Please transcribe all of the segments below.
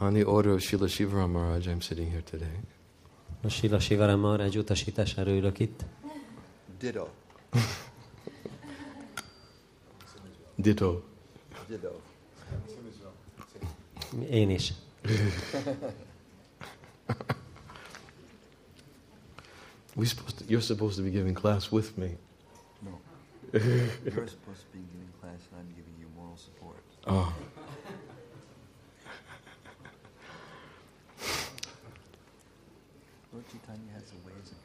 On the order of Srila Shivaram Maharaj, I'm sitting here today. A Sila Sivaram Maharaj utasítására ülök itt. Ditto. Ditto. Ditto. Én is. We supposed to, you're supposed to be giving class with me. No. You're supposed to be giving class and I'm giving you moral support. Oh. Lord Chaitanya has a ways of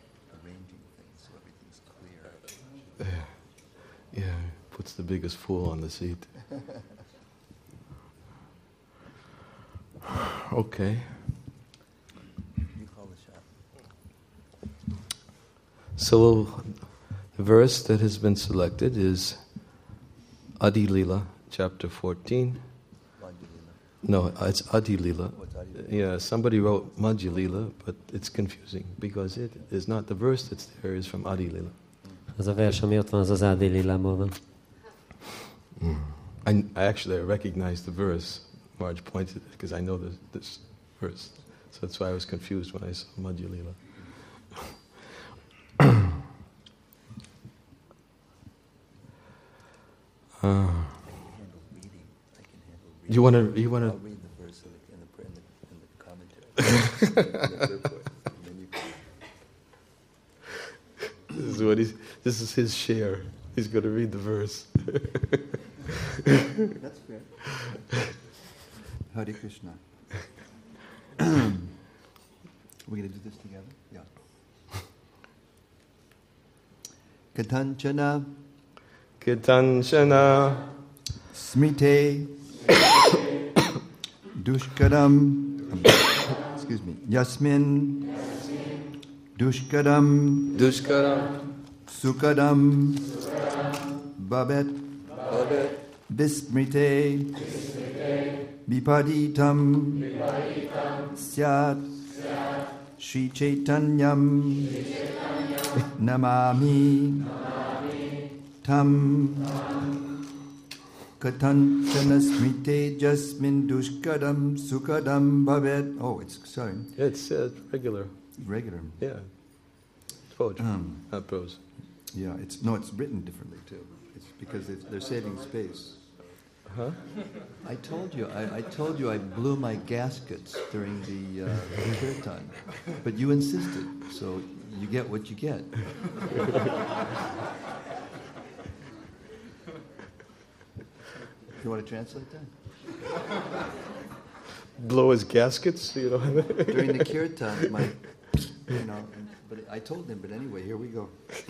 arranging things so everything's clear. Yeah. Yeah. Puts the biggest fool on the seat. Okay. You call the shot. So the verse that has been selected is Adi Lila, chapter 14. No, it's Adi Lila. What's Adi Lila? Yeah, somebody wrote Madhya Lila, but it's confusing because it is not the verse that's there is from Adi Lila. Az a vers, ami ott van, az az Ádi Lilából van. I, I actually I recognized the verse. Marge pointed it because I know this, this verse. So that's why I was confused when I saw Madhya Lila. Uh, Handle reading. I can handle reading. You want to? You want to? read the verse in the, in the, in the, in the commentary. In the purport, and then you can- This is what he's. This is his share. He's going to read the verse. That's fair. Hare Krishna. We're going to do this together? Yeah. Katanchana Kitanchana smrite dushkaram. Excuse me. Yasmin. Dushkaram. Dushkara sukadam babet. Babet. vismrite vipaditam syat. Sri Chaitanyam. Namami. Tam katanchana smrite jasmin dushkadam sukadam bhavet. Oh, it's sorry, It's uh, regular. regular. Yeah. It's poetry, Um, not prose. yeah, it's no, it's written differently too. It's because it's, they're saving space. Huh? I told you, I, I told you I blew my gaskets during the uh, kirtan, but you insisted, so you get what you get. you want to translate that? Blow his gaskets, you know. During the kirtan, my, you know, but I told him. But anyway, here we go.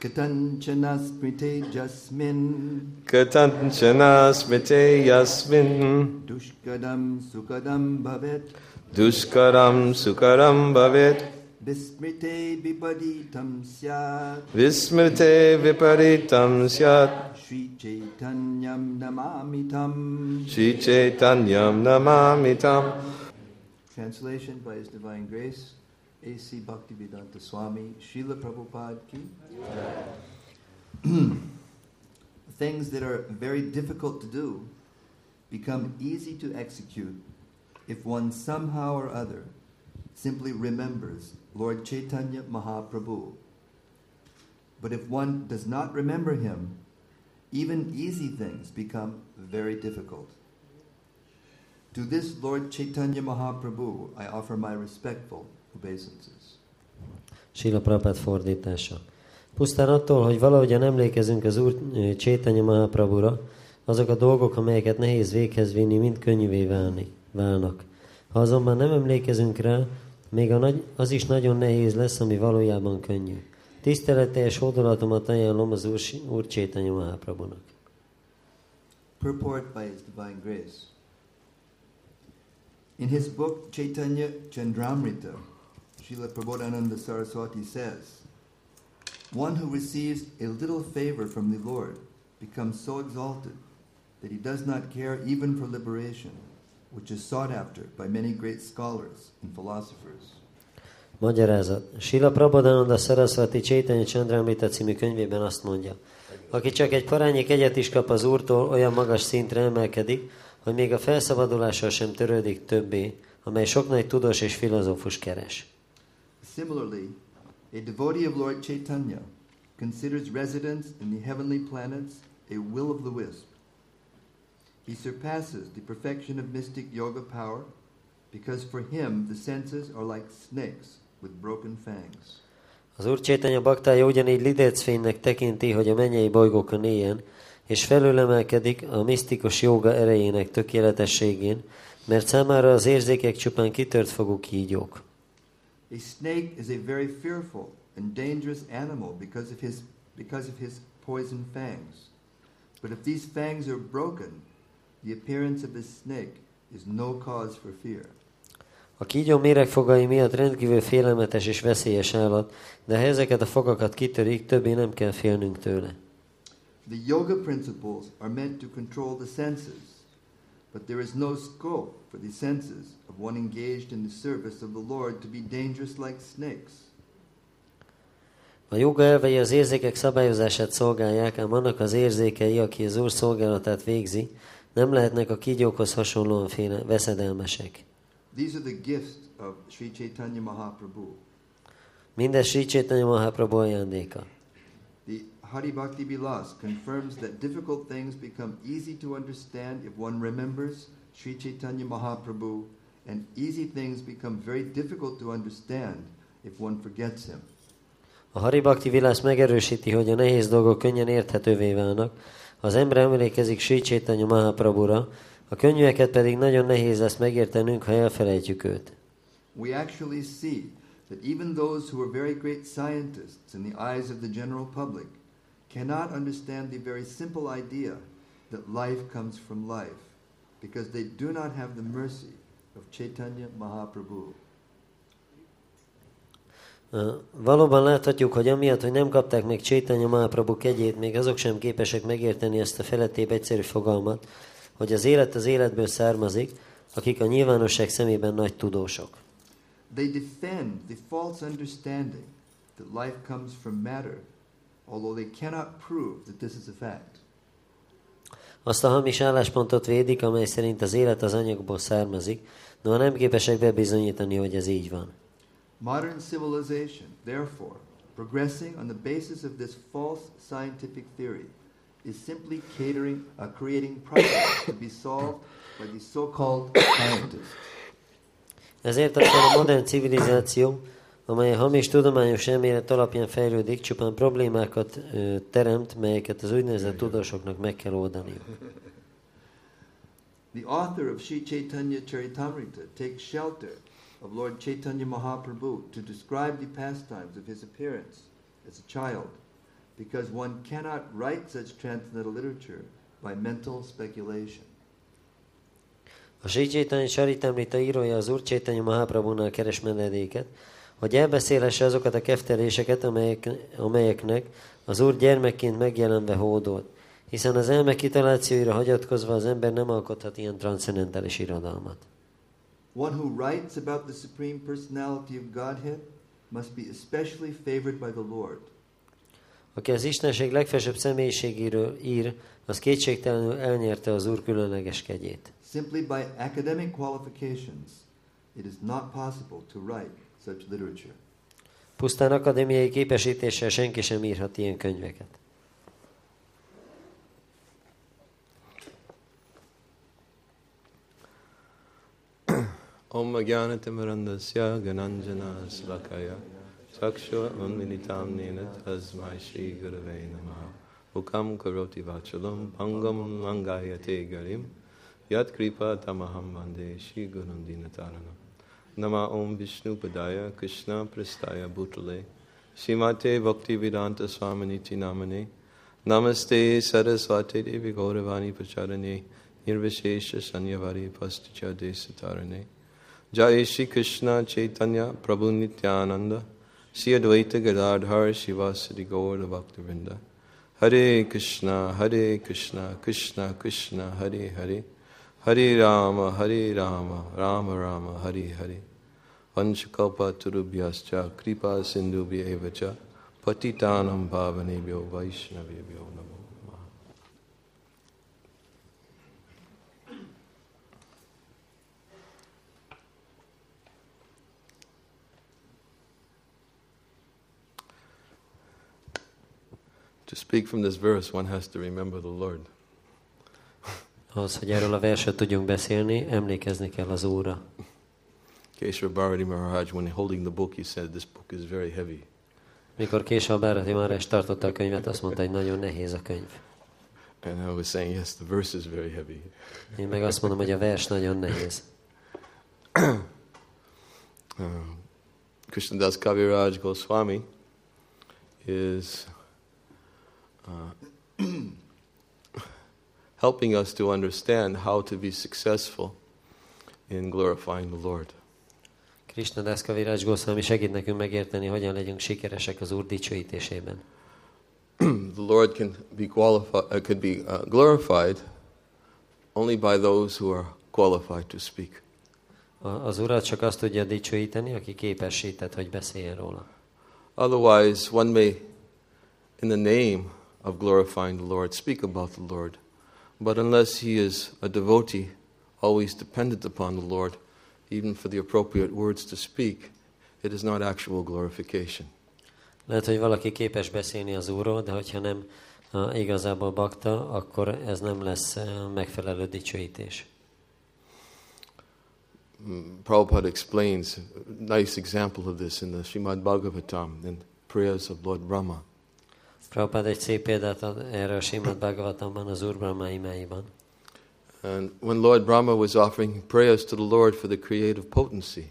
Katanchana smrite jasmin Katanchana smite yasmin dushkadam sukadam bhavet dushkaram sukaram bhavet vismrite vipaditam syat vismrite viparitam syat Sri Chaitanyam namamitam. Shri Chaitanyam namamitam Translation by His Divine Grace, A.C. Bhaktivedanta Swami, Srila Prabhupada ki. Things that are very difficult to do become easy to execute if one somehow or other simply remembers Lord Chaitanya Mahaprabhu. But if one does not remember him, even easy things become very difficult. To this Lord Chaitanya Mahaprabhu, I offer my respectful obeisances. Sila Prabhupád fordítása. Pusztán attól, hogy valahogyan emlékezünk az Úr ö, Csétanya Mahaprabhura, azok a dolgok, amelyeket nehéz véghez vinni, mind könnyűvé válni, válnak. Ha azonban nem emlékezünk rá, még az is nagyon nehéz lesz, ami valójában könnyű. Tiszteletteljes hódolatomat ajánlom az Úr, Úr Csétanya Mahaprabhunak. Purport by His Divine Grace. In his book Chaitanya Chandramrita, Srila Prabodhananda Saraswati says, One who receives a little favor from the Lord becomes so exalted that he does not care even for liberation, which is sought after by many great scholars and philosophers. Magyarázat. Sila Prabodhananda Saraswati Csétanya Chandramrita című könyvében azt mondja, Aki csak egy parányi egyet is kap az Úrtól, olyan magas szintre emelkedik, hogy még a felszabadulással sem törődik többé, amely sok nagy tudós és filozófus keres. Similarly, a devotee of Lord Chaitanya considers residence in the heavenly planets a will of the wisp. He surpasses the perfection of mystic yoga power because for him the senses are like snakes with broken fangs. Az Úr Csétanya baktája ugyanígy lidécfénynek tekinti, hogy a mennyei bolygókon éljen, és felülemelkedik a misztikus joga erejének tökéletességén, mert számára az érzékek csupán kitört fogú kígyók. A snake is a very fearful and dangerous animal because of his, because of his poison fangs. But if these fangs are broken, the appearance of a snake is no cause for fear. A kígyó méregfogai miatt rendkívül félelmetes és veszélyes állat, de ha ezeket a fogakat kitörik, többé nem kell félnünk tőle. The yoga principles are meant to control the senses, but there is no scope for the senses of one engaged in the service of the Lord to be dangerous like snakes. A joga elvei az érzékek szabályozását szolgálják, ám annak az érzékei, aki az Úr szolgálatát végzi, nem lehetnek a kígyókhoz hasonlóan féle veszedelmesek. These are the gifts of Sri Chaitanya Mahaprabhu. Mindez Sri Chaitanya Mahaprabhu ajándéka. The Hari Bhakti Vilas confirms that difficult things become easy to understand if one remembers Sri Chaitanya Mahaprabhu, and easy things become very difficult to understand if one forgets him. A Haribakti Vilász megerősíti, hogy a nehéz dolgok könnyen érthetővé válnak, az ember emlékezik Sri Chaitanya Mahaprabhura, a könnyűeket pedig nagyon nehéz lesz megértenünk, ha elfelejtjük őt. We actually see that even those who are very great scientists in the eyes of the general public cannot understand the very simple idea that life comes from life because they do not have the mercy of Chaitanya Mahaprabhu. Valóban láthatjuk, hogy amiatt, hogy nem kapták meg Csétanya Mahaprabhu kegyét, még azok sem képesek megérteni ezt a felettébb egyszerű fogalmat, hogy az élet az életből származik, akik a nyilvánosság szemében nagy tudósok. They defend the false understanding that life comes from matter, although they cannot prove that this is a fact. Azt a hamis álláspontot védik, amely szerint az élet az anyagból származik, noha nem képesek bebizonyítani, hogy ez így van. Modern civilization, therefore, progressing on the basis of this false scientific theory, is simply catering, uh, creating problems to be solved by the so-called scientists. Ezért aztán a modern civilizáció, amely a hamis tudományos elmélet alapján fejlődik, csupán problémákat ö, teremt, melyeket az úgynevezett tudósoknak meg kell oldaniuk. The author of Sri Chaitanya Charitamrita takes shelter of Lord Chaitanya Mahaprabhu to describe the pastimes of his appearance as a child, because one cannot write such transcendental literature by mental speculation. A Sri Chaitanya Charitamrita írója az Úr Chaitanya Mahaprabhunál keres menedéket, hogy elbeszélhesse azokat a kefteléseket, amelyek, amelyeknek az Úr gyermekként megjelenve hódolt, hiszen az elme kitalációira hagyatkozva az ember nem alkothat ilyen transzendentális irodalmat. One who writes about the Supreme Personality of Godhead must be especially favored by the Lord. Aki az Istenség legfelsőbb személyiségéről ír, az kétségtelenül elnyerte az Úr különleges kegyét. Simply by academic qualifications, it is not possible to write such literature. Pusztán akadémiai képesítéssel senki sem írhat ilyen könyveket. Om Jnanatimirandasya Gananjana Slakaya Saksha Unminitam Nina Tasmai Shri Gurave Namaha Ukam Karoti Vachalam Pangam Langayate Garim Yat Kripa Tamaham Vande Shri Gurum Dinataranam Nama Om Vishnu Padaya Krishna Prastaya Bhutale Shimate Bhakti Vedanta Swaminiti Namane Namaste Saraswati Devi Gauravani Pacharane Nirvishesha Sanyavari Pasticha Desatarane जय श्री कृष्ण चैतन्य प्रभु नित्यानंद श्री अद्वैत गदाधर श्री गौर भक्तवृंद हरे कृष्ण हरे कृष्ण कृष्ण कृष्ण हरे हरे हरे राम हरे राम राम राम हरे हरे वंशकृभ्य कृपा सिंधुभ्य पतितानं पावनेभ्यो वैष्णवेभ्यो नमो speak from this verse, one has to remember the Lord. Ahhoz, hogy erről a versről tudjunk beszélni, emlékezni kell az Úrra. Keshwar Bharati Maharaj, when holding the book, he said, This book is very heavy. Mikor később Bárati Márás tartotta a könyvet, azt mondta, hogy nagyon nehéz a könyv. And I was saying, Yes, the verse is very heavy. Én meg azt mondom, hogy a vers nagyon nehéz. Uh, Krishnadas Kaviraj Goswami is uh, helping us to understand how to be successful in glorifying the Lord. Krishna Deszka Viraj Goswami segít nekünk megérteni, hogyan legyünk sikeresek az Úr dicsőítésében. the Lord can be qualified, uh, could be uh, glorified only by those who are qualified to speak. Az Urat csak azt tudja dicsőíteni, aki képesített, hogy beszéljen róla. Otherwise, one may, in the name of glorifying the Lord, speak about the Lord. But unless he is a devotee, always dependent upon the Lord, even for the appropriate words to speak, it is not actual glorification. Lehet, hogy valaki képes beszélni az Úrról, de hogyha nem uh, igazából bakta, akkor ez nem lesz uh, megfelelő dicsőítés. Mm, Prabhupada explains a nice example of this in the Srimad Bhagavatam, in prayers of Lord Brahma. Prabhupád egy szép példát ad erre a Simad Bhagavatamban, az Úr Brahma imáiban. And when Lord Brahma was offering prayers to the Lord for the creative potency,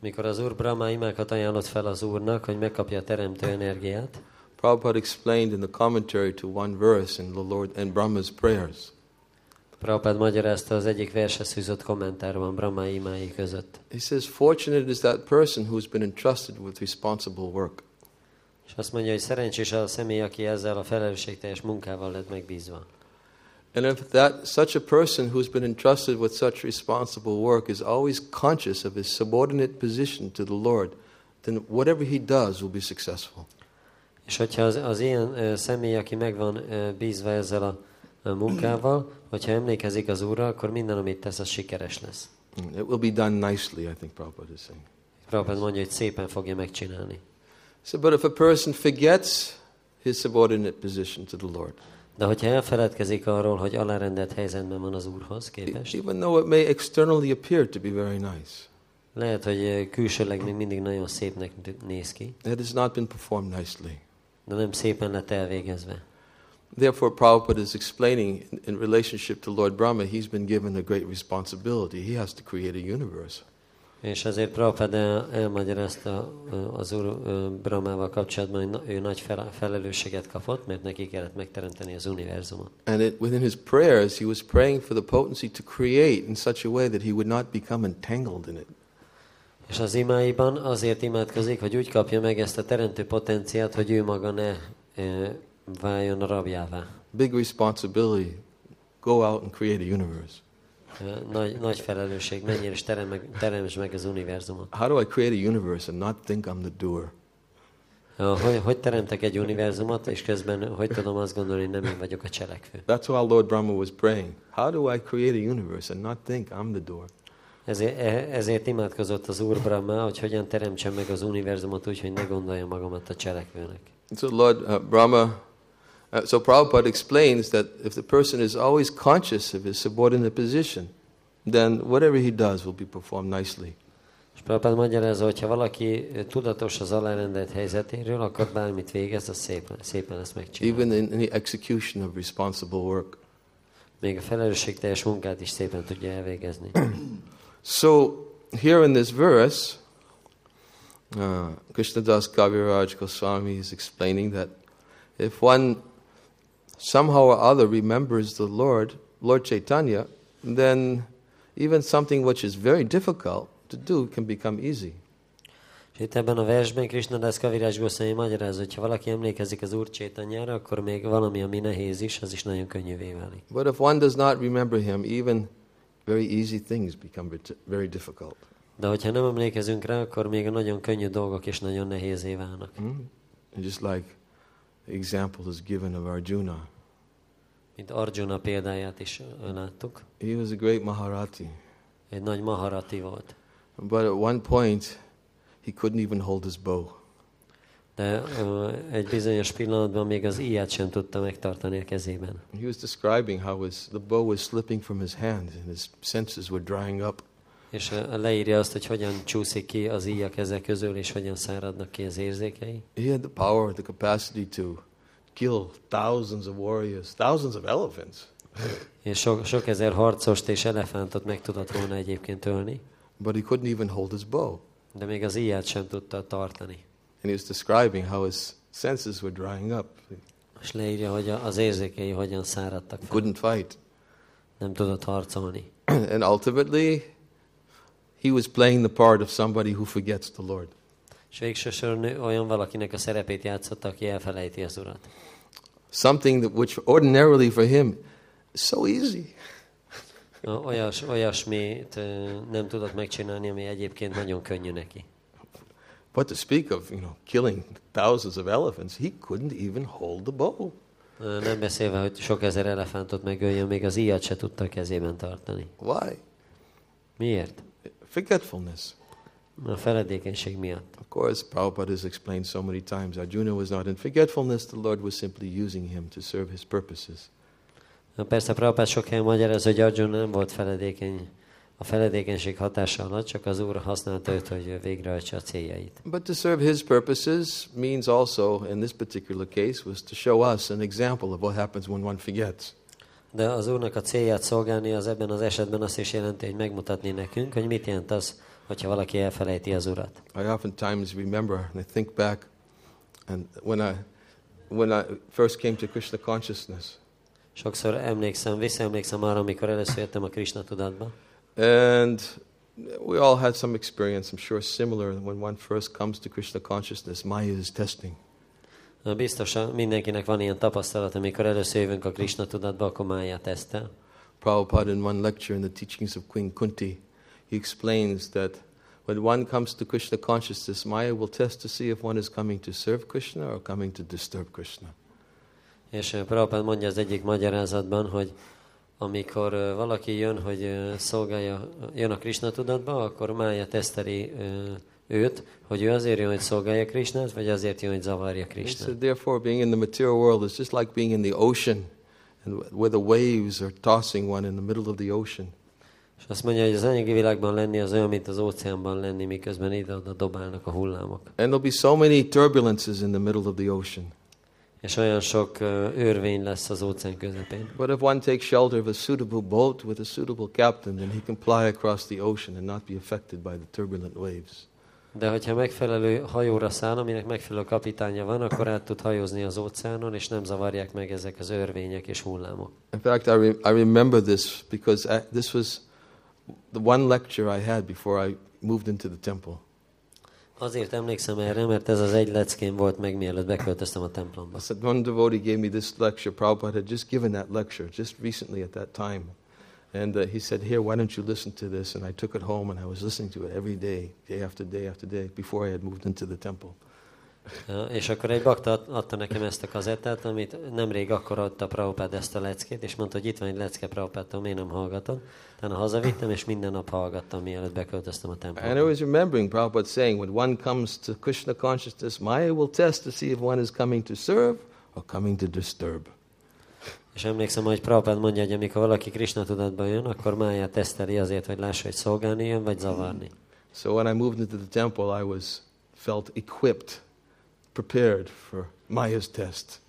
Mikor az Úr Brahma imákat ajánlott fel az Úrnak, hogy megkapja a teremtő energiát, Prabhupada explained in the commentary to one verse in the Lord and Brahma's prayers Prabhupád magyarázta az egyik vershez fűzött kommentárban Brahma imái között. He says, Fortunate is that person who's been entrusted with responsible work. És azt mondja, hogy szerencsés az a személy, aki ezzel a felelősségteljes munkával lett megbízva. And if that such a person who's been entrusted with such responsible work is always conscious of his subordinate position to the Lord, then whatever he does will be successful. És hogyha az, az ilyen ö, személy, aki meg van ö, bízva ezzel a ö, munkával, hogyha emlékezik az Úrra, akkor minden, amit tesz, az sikeres lesz. Mm, It will be done nicely, I think Prabhupada is saying. Prabhupád mondja, hogy szépen fogja megcsinálni. So, but if a person forgets his subordinate position to the Lord, De hogyha elfeledkezik arról, hogy alárendelt helyzetben van az Úrhoz képest, even though it may externally appear to be very nice, lehet, hogy eh, külsőleg még mindig nagyon szépnek néz ki, it has not been performed nicely. de nem szépen lett elvégezve. Therefore, Prabhupada is explaining in, in relationship to Lord Brahma, he's been given a great responsibility. He has to create a universe. És azért Prabhupád el, elmagyarázta az Úr Brahmával kapcsolatban, hogy ő nagy fel, felelősséget kapott, mert neki kellett megteremteni az univerzumot. And it, within his prayers, he was praying for the potency to create in such a way that he would not become entangled in it. És az imáiban azért imádkozik, hogy úgy kapja meg ezt a teremtő potenciát, hogy ő maga ne váljon rabjává. Big responsibility. Go out and create a universe. Nagy, nagy felelősség, mennyire is terem meg, teremts meg az univerzumot. How do I create a universe and not think I'm the doer? Hogy, hogy teremtek egy univerzumot, és közben hogy tudom azt gondolni, nem én vagyok a cselekvő. That's why Lord Brahma was praying. How do I create a universe and not think I'm the doer? Ezért, e- ezért imádkozott az Úr Brahma, hogy hogyan teremtsen meg az univerzumot úgy, hogy ne gondolja magamat a cselekvőnek. So Lord uh, Brahma, uh, so Prabhupada explains that if the person is always conscious of his subordinate position, then whatever he does will be performed nicely. És Prabhupád magyarázza, hogy ha valaki tudatos az alárendelt helyzetéről, akkor bármit végez, az szépen, szépen lesz megcsinálni. Even in, in the execution of responsible work. Még a felelősségteljes munkát is szépen tudja elvégezni. So here in this verse, uh, Krishnadas Kaviraj Goswami is explaining that if one somehow or other remembers the Lord, Lord Chaitanya, then even something which is very difficult to do can become easy. És itt ebben a versben Krishna Das Kaviraj Goswami magyarázza, hogy ha valaki emlékezik az Úr Csétanyára, akkor még valami, ami nehéz is, az is nagyon könnyűvé válik. But if one does not remember him, even very easy things become very difficult. De hogyha nem emlékezünk rá, akkor még a nagyon könnyű dolgok is nagyon nehézé válnak. Hmm? Just like example is given of Arjuna, Mint Arjuna példáját is láttuk. he was a great Maharati. Egy nagy maharati volt. But at one point, he couldn't even hold his bow. De ö, egy bizonyos pillanatban még az íját sem tudta megtartani a kezében. He was describing how his, the bow was slipping from his hand and his senses were drying up. És leírja azt, hogy hogyan csúszik ki az íj a keze közül, és hogyan száradnak ki az érzékei. He had the power, the capacity to kill thousands of warriors, thousands of elephants. És sok, sok ezer harcost és elefántot meg tudott volna egyébként ölni, But he couldn't even hold his bow. de még az íját sem tudta tartani. And he was describing how his senses were drying up. És leírja, hogy az érzékei hogyan száradtak fel. couldn't fight. Nem tudott harcolni. and ultimately, he was playing the part of somebody who forgets the Lord. És végső soron ő olyan valakinek a szerepét játszotta, aki elfelejti az urat. Something that which ordinarily for him is so easy. Olyas, olyasmit nem tudott megcsinálni, ami egyébként nagyon könnyű neki. But to speak of, you know, killing thousands of elephants, he couldn't even hold the bow. Nem beszélve, hogy sok ezer elefántot megöljön, még az íjat se tudta a kezében tartani. Why? Miért? Forgetfulness. A feledékenység miatt. Of course, Prabhupada has explained so many times Arjuna was not in forgetfulness, the Lord was simply using him to serve his purposes. Na Persze Prabhupád sok helyen magyaráz, hogy Arjuna nem volt feledékeny a feledékenység hatása alatt, csak az Úr használta őt, hogy végrehajtsa a céljait. But to serve his purposes means also, in this particular case, was to show us an example of what happens when one forgets. De az Úrnak a célját szolgálni az ebben az esetben azt is jelenti, hogy megmutatni nekünk, hogy mit jelent az, hogyha valaki elfelejti az Urat. I oftentimes remember and I think back, and when I, when I first came to Krishna consciousness, Sokszor emlékszem, visszaemlékszem arra, amikor először jöttem a Krishna tudatba, and we all had some experience, I'm sure, similar when one first comes to Krishna consciousness. Maya is testing. Biztosan mindenkinek van ilyen tapasztalat, amikor először jövünk a Krishna tudatba, akkor máját tesztel. Prabhupada, in one lecture in the teachings of Queen Kunti, he explains that when one comes to Krishna consciousness, Maya will test to see if one is coming to serve Krishna or coming to disturb Krishna. És uh, Prabhupád mondja az egyik magyarázatban, hogy amikor uh, valaki jön, hogy uh, szolgálja, jön a Krishna tudatba, akkor mája teszteli őt, hogy ő azért jön, hogy szolgálja Krishnát, vagy azért jön, hogy zavarja Krishnát. said, therefore, being in the material world is just like being in the ocean, and where the waves are tossing one in the middle of the ocean. És azt mondja, hogy az anyagi világban lenni az olyan, mint az óceánban lenni, miközben ide-oda dobálnak a hullámok. And there'll be so many turbulences in the middle of the ocean. És olyan sok örvény lesz az óceán közepén. But if one takes shelter of a suitable boat with a suitable captain, then he can ply across the ocean and not be affected by the turbulent waves. De hogyha megfelelő hajóra száll, aminek megfelelő kapitánya van, akkor át tud hajózni az óceánon, és nem zavarják meg ezek az örvények és hullámok. In fact, I, re- I remember this because I, this was the one lecture I had before I moved into the temple. Azért emlékszem erre, mert ez az egy leckém volt meg, mielőtt beköltöztem a templomba. I said, one devotee gave me this lecture. Prabhupada had just given that lecture just recently at that time. And uh, he said, Here, why don't you listen to this? And I took it home and I was listening to it every day, day after day after day, before I had moved into the temple. És akkor egy bakta adta nekem ezt a kazettát, amit nemrég akkor adta Prabhupád ezt a leckét, és mondta, hogy itt van egy lecke Prabhupádtól, miért nem hallgatod? Utána hazavittem, és minden nap hallgattam, mielőtt beköltöztem a And I was remembering Prabhupada saying, when one comes to Krishna consciousness, Maya will test to see if one is coming to serve or coming to disturb. És emlékszem, hogy Prabhupád mondja, hogy amikor valaki Krishna tudatba jön, akkor máját teszteli azért, hogy lássa, hogy szolgálni jön, vagy zavarni. So when I moved into the temple, I was felt equipped, prepared for Maya's test.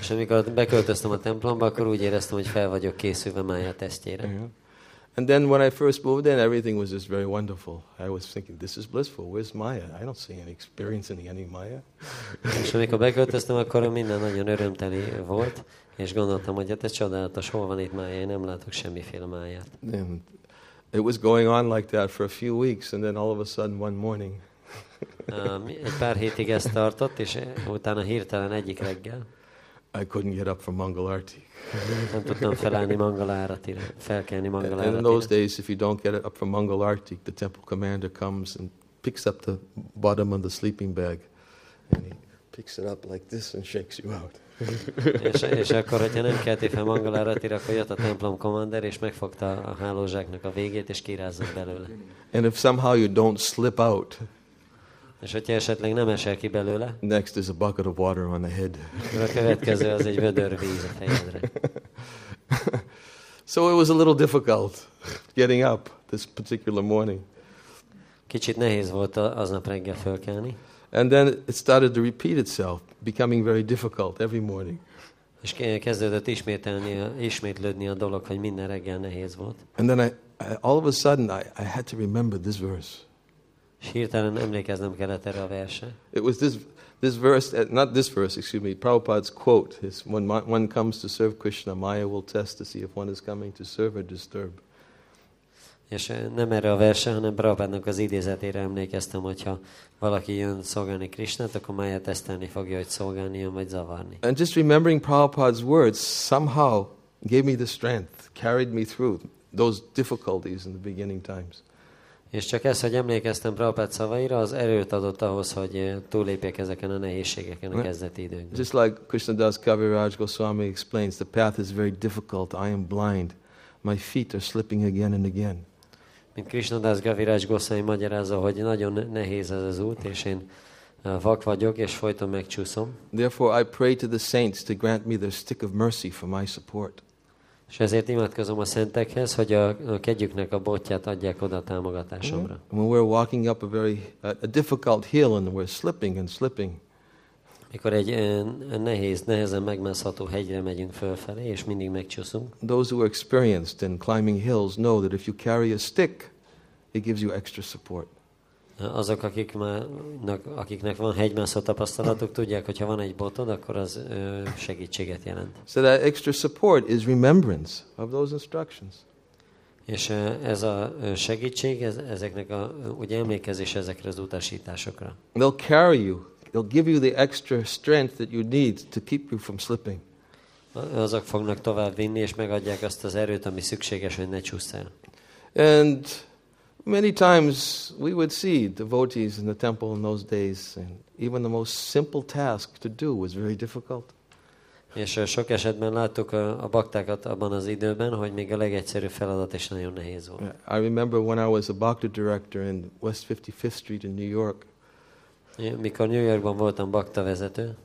És amikor beköltöztem a templomba, akkor úgy éreztem, hogy fel vagyok készülve mája tesztjére. Yeah. And then when I first moved in, everything was just very wonderful. I was thinking, this is blissful. Where's Maya? I don't see any experience in any Maya. És amikor beköltöztem, akkor minden nagyon örömteli volt, és gondoltam, hogy hát ez csodálatos, hol van itt mája, én nem látok semmiféle máját. And it was going on like that for a few weeks, and then all of a sudden, one morning, Um, Egy pár hétig ez tartott, és utána hirtelen egyik reggel I couldn't get up from Mangal Arti. nem tudtam felállni Mangaláratira, felkelni And, and in those Mangaláratira. days, if you don't get up from Mangal Arti, the temple commander comes and picks up the bottom of the sleeping bag, and he picks it up like this and shakes you out. És, és akkor, hogyha nem kelti fel Mangaláratira, akkor jött a templom kommander, és megfogta a hálózsáknak a végét, és kirázott belőle. And if somehow you don't slip out, És hogyha esetleg nem esel ki belőle, Next is a bucket of water on the head. a következő az egy vödör víz a fejedre. So it was a little difficult getting up this particular morning. Kicsit nehéz volt aznap reggel fölkelni, And then it started to repeat itself, becoming very difficult every morning. és kezdődött ismételni, ismétlődni a dolog, hogy minden reggel nehéz volt. And then I, I all of a sudden, I, I had to remember this verse. És hirtelen emlékeznem kellett erre a verse. It was this, this verse, uh, not this verse, excuse me, Prabhupada's quote is when one comes to serve Krishna, Maya will test to see if one is coming to serve or disturb. És nem erre a verse, hanem Prabhupádnak az idézetére emlékeztem, hogyha valaki jön szolgálni Krisnát, akkor Máját tesztelni fogja, hogy szolgálni jön, vagy zavarni. And just remembering Prabhupada's words somehow gave me the strength, carried me through those difficulties in the beginning times. És csak ez, hogy emlékeztem Prabhupád szavaira, az erőt adott ahhoz, hogy túllépjek ezeken a nehézségeken a kezdeti időkben. Just like Krishnadas Kaviraj Goswami explains, the path is very difficult. I am blind. My feet are slipping again and again. Mint Krishnadas Gaviraj Goszai magyarázza, hogy nagyon ne- nehéz ez az út, és én eh, vak vagyok, és folyton megcsúszom. Therefore, I pray to the saints to grant me their stick of mercy for my support. És ezért imádkozom a szentekhez, hogy a, a kegyüknek a botját adják oda a támogatásomra. When we're walking up a very a difficult hill and we're slipping and slipping, Mikor egy eh, nehéz, nehezen megmászható hegyre megyünk fölfelé, és mindig megcsúszunk, those who are experienced in climbing hills know that if you carry a stick, it gives you extra support. azok, akik már, akiknek van hegymászó tapasztalatuk, tudják, hogy ha van egy botod, akkor az segítséget jelent. So that extra support is remembrance of those instructions. És ez a segítség, ez, ezeknek a, ugye emlékezés ezekre az utasításokra. They'll carry you. They'll give you the extra strength that you need to keep you from slipping. Azok fognak tovább vinni, és megadják azt az erőt, ami szükséges, hogy ne. And many times we would see devotees in the temple in those days, and even the most simple task to do was very difficult. És ö, sok esetben láttuk a, a baktákat abban az időben, hogy még a legegyszerűbb feladat is nagyon nehéz volt. I remember when I was a bhakti director in West 55th Street in New York. Mikor New Yorkban voltam bakta vezető,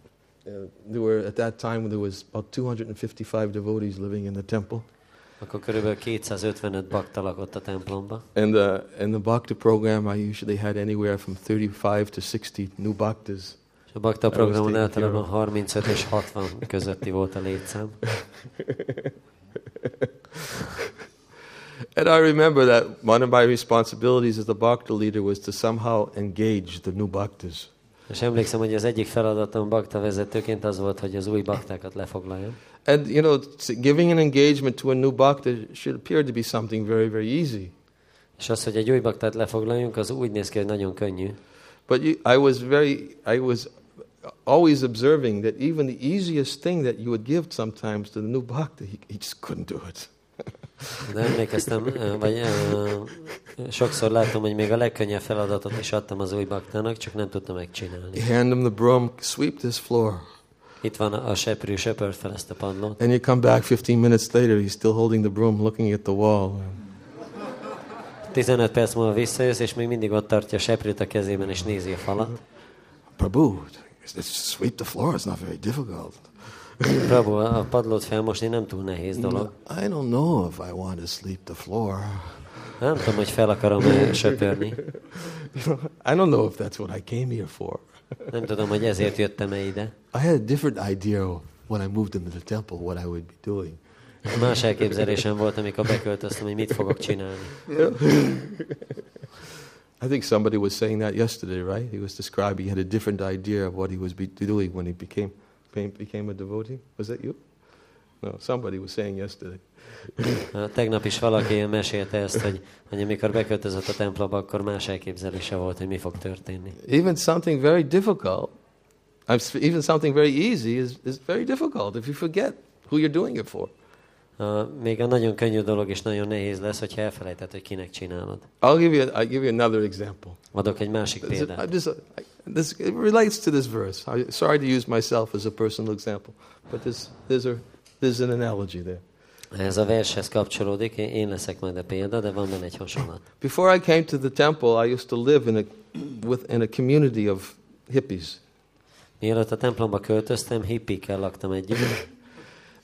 Uh, there were at that time there was about 255 devotees living in the temple, akkor körülbelül 255 bakta lakott a templomba. and uh, in the bhakti program I usually had anywhere from 35 to 60 new bhaktas. És a was programon általában care 35 és 60 közötti volt a létszám. And I remember that one of my responsibilities as the bhakti leader was to somehow engage the new bhaktas. És emlékszem, hogy az egyik feladatom bakta vezetőként az volt, hogy az új baktákat lefoglaljam. And you know, giving an engagement to a new bhakta should appear to be something very, very easy. És az, hogy egy új baktát lefoglaljunk, az úgy néz ki, hogy nagyon könnyű. But you, I was very, I was always observing that even the easiest thing that you would give sometimes to the new bhakta, he, he just couldn't do it. De emlékeztem, vagy sokszor látom, hogy még a legkönnyebb feladatot is adtam az új baktának, csak nem tudta megcsinálni. You hand him the broom, sweep this floor. Itt van a seprű, söpört fel ezt a padlót. And you come back 15 minutes later, he's still holding the broom, looking at the wall. 15 perc múlva visszajössz, és még mindig ott tartja a seprűt a kezében, és nézi a falat. Prabhu, sweep the floor, it's not very difficult. Prabhu, a padlót felmosni nem túl nehéz dolog. I don't know if I want to sleep the floor. Nem tudom, hogy fel akarom -e söpörni. I don't know if that's what I came here for. Nem tudom, hogy ezért jöttem-e ide. I had a different idea when I moved into the temple what I would be doing. Más elképzelésem volt, amikor beköltöztem, hogy mit fogok csinálni. I think somebody was saying that yesterday, right? He was describing he had a different idea of what he was be doing when he became became- a devotee. Was that you? No, somebody was saying yesterday. Tegnap is valaki mesélte ezt, hogy, hogy amikor beköltözött a templomba, akkor más elképzelése volt, hogy mi fog történni. Even something very difficult, even something very easy is, is very difficult if you forget who you're doing it for. A, még a nagyon könnyű dolog is nagyon nehéz lesz, hogyha elfelejtett, hogy kinek csinálod. I'll give you, I'll give you another example. Adok egy másik példát. I just, I, this, it relates to this verse. I'm sorry to use myself as a personal example, but there's, there's, a, there's an analogy there. Ez a vershez kapcsolódik, én leszek majd a példa, de van benne egy hasonlat. Before I came to the temple, I used to live in a, with, in a community of hippies. Mielőtt a templomba költöztem, hippikkel laktam együtt.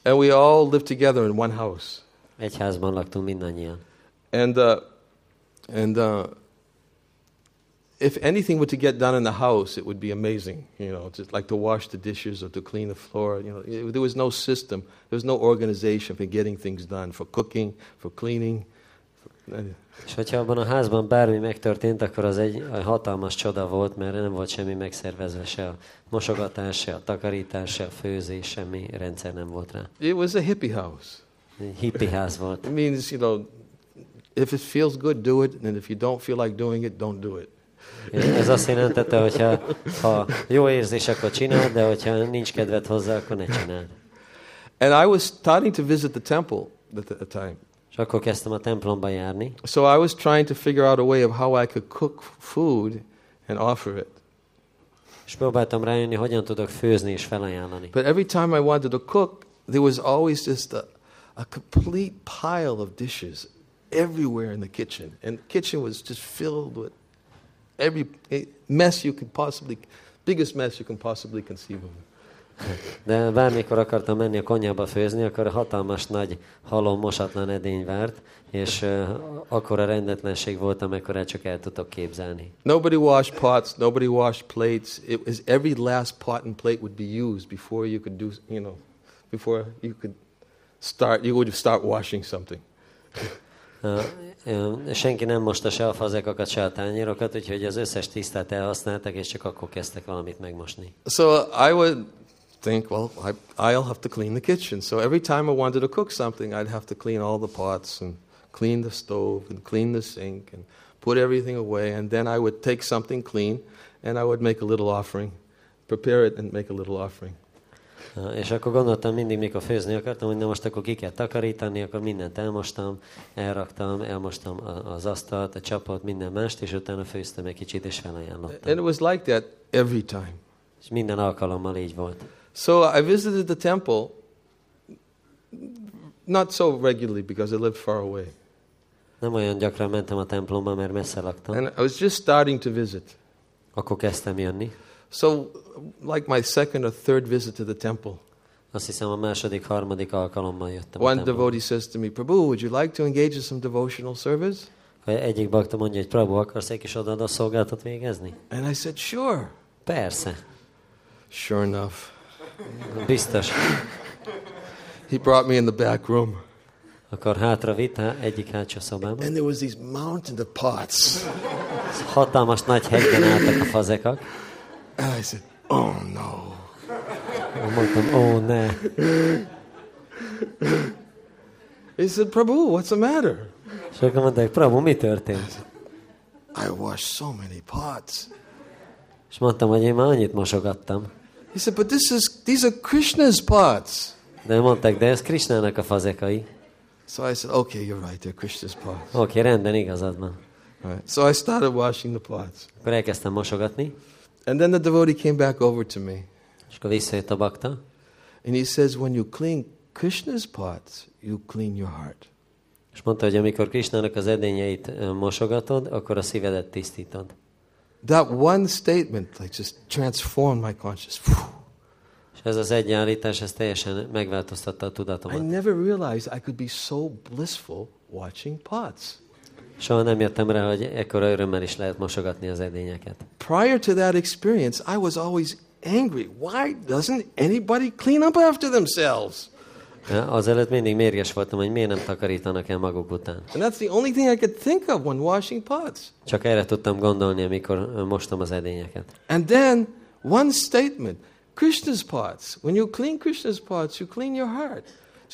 And we all lived together in one house. Egy házban laktunk mindannyian. And, uh, and uh, if anything were to get done in the house, it would be amazing. You know, just like to wash the dishes or to clean the floor. You know, it- there was no system. There was no organization for getting things done, for cooking, for cleaning. És hogyha abban a házban bármi megtörtént, akkor az egy hatalmas csoda volt, mert nem volt semmi megszervezve, se a mosogatás, se a takarítás, se a főzés, semmi rendszer nem volt rá. it was a hippie house. Egy hippi ház volt. It means, you know, if it feels good, do it. And if you don't feel like doing it, don't do it. Ez azt jelentette, hogy ha, ha jó érzés, akkor csináld, de hogyha nincs kedved hozzá, akkor ne csináld. And I was starting to visit the temple at the time. És akkor kezdtem a templomba járni, So I was trying to figure out a way of how I could cook food and offer it. és próbáltam rájönni, hogyan tudok főzni és felajánlani. But every time I wanted to cook, there was always just a, a complete pile of dishes everywhere in the kitchen. And the kitchen was just filled with every mess you could possibly, biggest mess you can possibly conceive of. De bármikor akartam menni a konyhába főzni, akkor hatalmas nagy halom mosatlan edény várt, és uh, akkora rendetlenség volt, amekkora csak el tudok képzelni. Nobody washed pots, nobody washed plates. It was every last pot and plate would be used before you could do, you know, before you could start, you would start washing something. Senki nem mosta se a fazekakat, se a tányérokat, úgyhogy az összes tisztát elhasználtak, és csak akkor kezdtek valamit megmosni. So I would think, well, I, I'll have to clean the kitchen. So every time I wanted to cook something, I'd have to clean all the pots and clean the stove and clean the sink and put everything away. And then I would take something clean and I would make a little offering, prepare it and make a little offering. És akkor gondoltam mindig, mikor főzni akartam, hogy na most akkor ki kell takarítani, akkor mindent elmostam, elraktam, elmostam az asztalt, a csapot, minden mást, és utána főztem egy kicsit, és felajánlottam. And it was like that every time. És minden alkalommal így volt. So I visited the temple, not so regularly because I lived far away. Nem olyan gyakran mentem a templomba, mert messze laktam. And I was just starting to visit. Akkor kezdtem jönni. So, like my second or third visit to the temple, Azt hiszem a második, harmadik alkalommal jöttem one devotee says to me, Prabhu, would you like to engage in some devotional service? Egyik bakta mondja, hogy Prabhu, akarsz egy kis odaadó szolgáltat végezni? And I said, Sure. Persze. Sure enough, Biztos. he brought me in the back room. Akkor hátra vitt egyik hátsó szobába. And there was these mountain of pots. Hatalmas nagy hegyben álltak a fazekak. I said, Oh no. Mondtam, ó, ne. He said, Prabhu, what's the matter? És akkor mondták, Prabhu, mi történt? I washed so many pots. És mondtam, hogy én már annyit mosogattam. He said, But this is these are Krishna's pots. De mondták, de ez Krisnának a fazekai. So I said, Okay, you're right, they're Krishna's pots. Oké, okay, rendben, igazad van. Right. So I started washing the pots. Akkor elkezdtem mosogatni, And then the devotee came back over to me. és akkor visszajött a bakta, And he says, When you clean Krishna's pots, you clean your heart. és mondta, hogy amikor Krisnának az edényeit mosogatod, akkor a szívedet tisztítod. That one statement like just transformed my consciousness. És ez az egy állítás, ez teljesen megváltoztatta a I tudatomat. never realized I could be so blissful watching pots. Soha nem jöttem rá, hogy ekkora örömmel is lehet mosogatni az edényeket. Prior to that experience, I was always angry. Why doesn't anybody clean up after themselves? Azelőtt mindig mérges voltam, hogy miért nem takarítanak el maguk után. And that's the only thing I could think of when washing pots. Csak erre tudtam gondolni, amikor mostam az edényeket. And then one statement Krishna's pots. When you clean Krishna's pots, you clean your heart.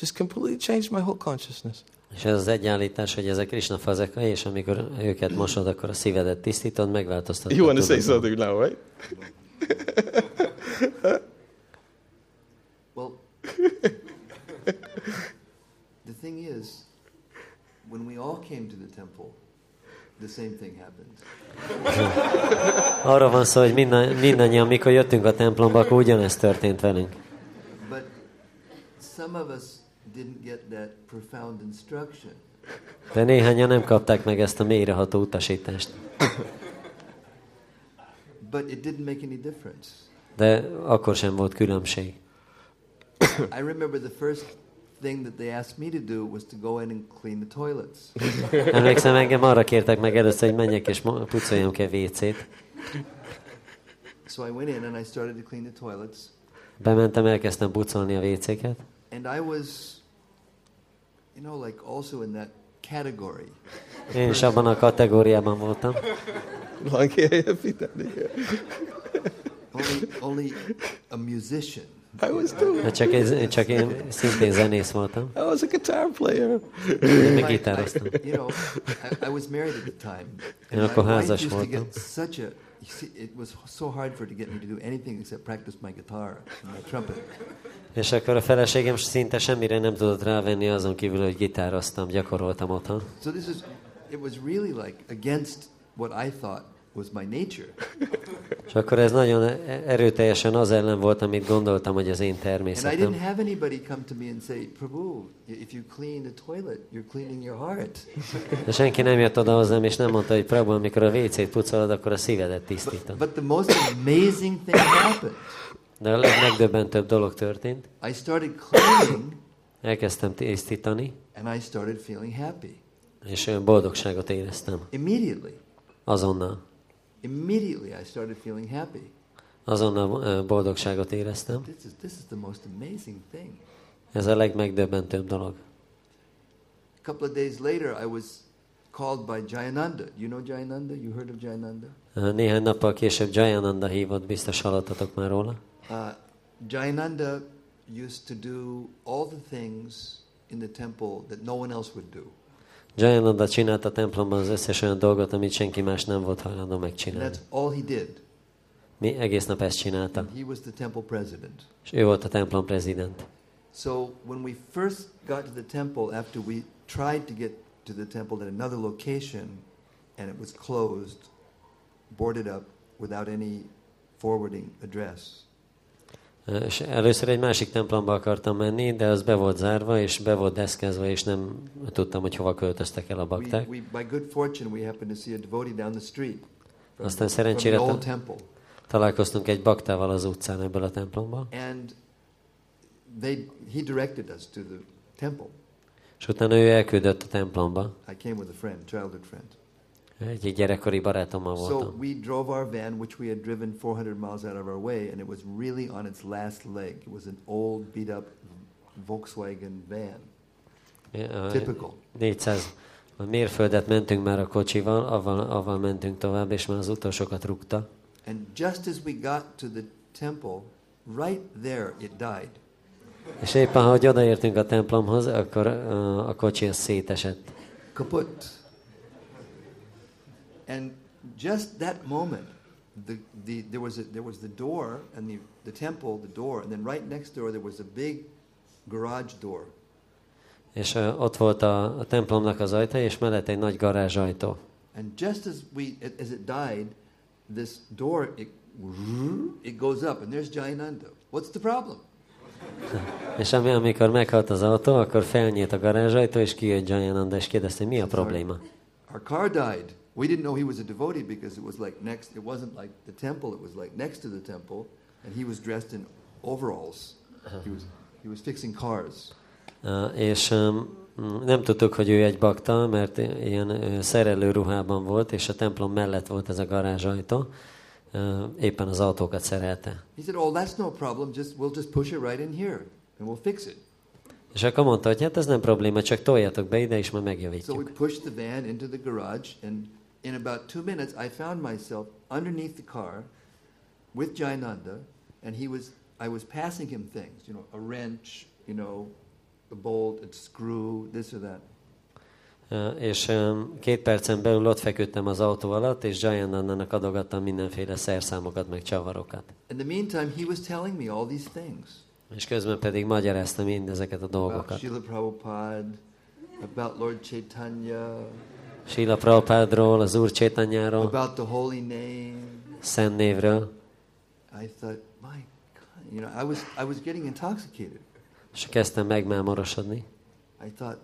Just completely changed my whole consciousness. És ez az egy állítás, hogy ezek Krishna fazekai, és amikor őket mosod, akkor a szívedet tisztítod, megváltoztatod. You want to say something now, right? Well, the thing is, when we all came to the temple, the same thing happened. Arra van szó, hogy minden, mindannyian, mikor jöttünk a templomba, akkor ugyanezt történt velünk. But some of us De néhányan nem kapták meg ezt a mélyreható utasítást. But it didn't make any difference. De akkor sem volt különbség. I remember the first thing that they asked me to do was to go in and clean the toilets. Emlékszem, engem arra kértek meg először, hogy menjek és pucoljam ki a WC-t. So I went in and I started to clean the toilets. Bementem, elkezdtem pucolni a WC-ket, And I was, you know, like also in that category. én is abban a kategóriában voltam. Only, only a musician. I was too. Hát csak, ez, csak én szintén zenész voltam. I was a guitar player. Én meg gitároztam. You know, I, I was married at the time. Én akkor házas used to voltam. get such a, see, it was so hard for her to get me to do anything except practice my guitar and my trumpet. És akkor a feleségem szinte semmire nem tudott rávenni azon kívül, hogy gitároztam, gyakoroltam otthon. So this is, it was really like against what I thought was my nature. És akkor ez nagyon erőteljesen az ellen volt, amit gondoltam, hogy az én And I didn't természetem. have anybody come to me and say, Prabhu, if you clean the toilet, you're cleaning your heart. De senki nem jött oda hozzám, és nem mondta, hogy Prabhu, amikor a WC-t pucolod, akkor a szívedet tisztítom. But the most amazing thing happened. De a legmegdöbbentőbb dolog történt. I started cleaning Elkezdtem tisztítani, and I started feeling happy. és boldogságot éreztem. Immediately. Azonnal. Immediately I started feeling happy. Azonnal ö, boldogságot éreztem. This is, this is the most amazing thing. Ez a legmegdöbbentőbb dolog. A couple of days later, I was called by Jayananda. You know Jayananda? You heard of Jayananda? Ö, Néhány nappal később Jayananda hívott, biztos hallottatok már róla. Uh, Jayananda used to do all the things in the temple that no one else would do. Jayananda csinálta a templomban az összes olyan dolgot, amit senki más nem volt hajlandó And megcsinálni. that's all he did. Mi egész nap ezt csinálta. And he was the temple president. És ő volt a templom prezident. So when we first got to the temple, after we tried to get to the temple at another location, and it was closed, boarded up, without any forwarding address. És először egy másik templomba akartam menni, de az be volt zárva, és be volt deszkezve, és nem tudtam, hogy hova költöztek el a bakták. Aztán szerencsére találkoztunk egy baktával az utcán ebből a templomban, And he directed us to the temple. és utána ő elküldött a templomba. I came with a friend, childhood friend. Egy, gyerekkori barátommal So voltam. we drove our van, which we had driven 400 miles out of our way, and it was really on its last leg. It was an old, beat up Volkswagen van. Ö, Typical. 400 mérföldet mentünk már a kocsival, avval, avval mentünk tovább, és már az utolsókat rúgta. And just as we got to the temple, right there it died. És éppen, ahogy odaértünk a templomhoz, akkor ö, a kocsi az szétesett. Kaput. And just that moment, the, the, there, was a, there was the door, and the, the temple, the door, and then right next door there was a big garage door. És ott volt a, a templomnak az és mellett egy nagy garázsajtó. And just as we, as it died, this door it, it goes up, and there's Jayananda. What's the problem? És ami, amikor meghalt az autó, akkor felnyílt a garázsajtó, és kijött Jayananda, és kérdezte, mi a probléma. Our car died. We didn't know he was a devotee because it was like next. It wasn't like the temple. It was like next to the temple, and he was dressed in overalls. He was he was fixing cars. És öm, nem tudtuk, hogy ő egy bakta, mert ilyen szerelő ruhában volt, és a templom mellett volt ez a garázsajtó. Ö, Éppen az autókat szerelte. He said, "Oh, that's no problem. Just we'll just push it right in here, and we'll fix it." És akkor mondta, hogy hát ez nem probléma, csak toljatok be ide, és majd So we megjavítjuk. pushed the van into the garage, and in about two minutes, I found myself underneath the car with Jayananda, and he was. I was passing him things, you know, a wrench, you know, a bolt, a screw, this or that. Ö, És öm, két percen belül ott feküdtem az autó alatt, és Jayanandának adogattam mindenféle szerszámokat, meg csavarokat. In the meantime, he was telling me all these things És közben pedig magyarázta mindezeket a about dolgokat. Srila Prabhupada, about Lord Chaitanya, Sila Prabhupádról, az Úr Csétanyáról, about the holy name. Szent névről. I thought, my God, you know, I was I was getting intoxicated. És kezdtem megmámorosodni. I thought,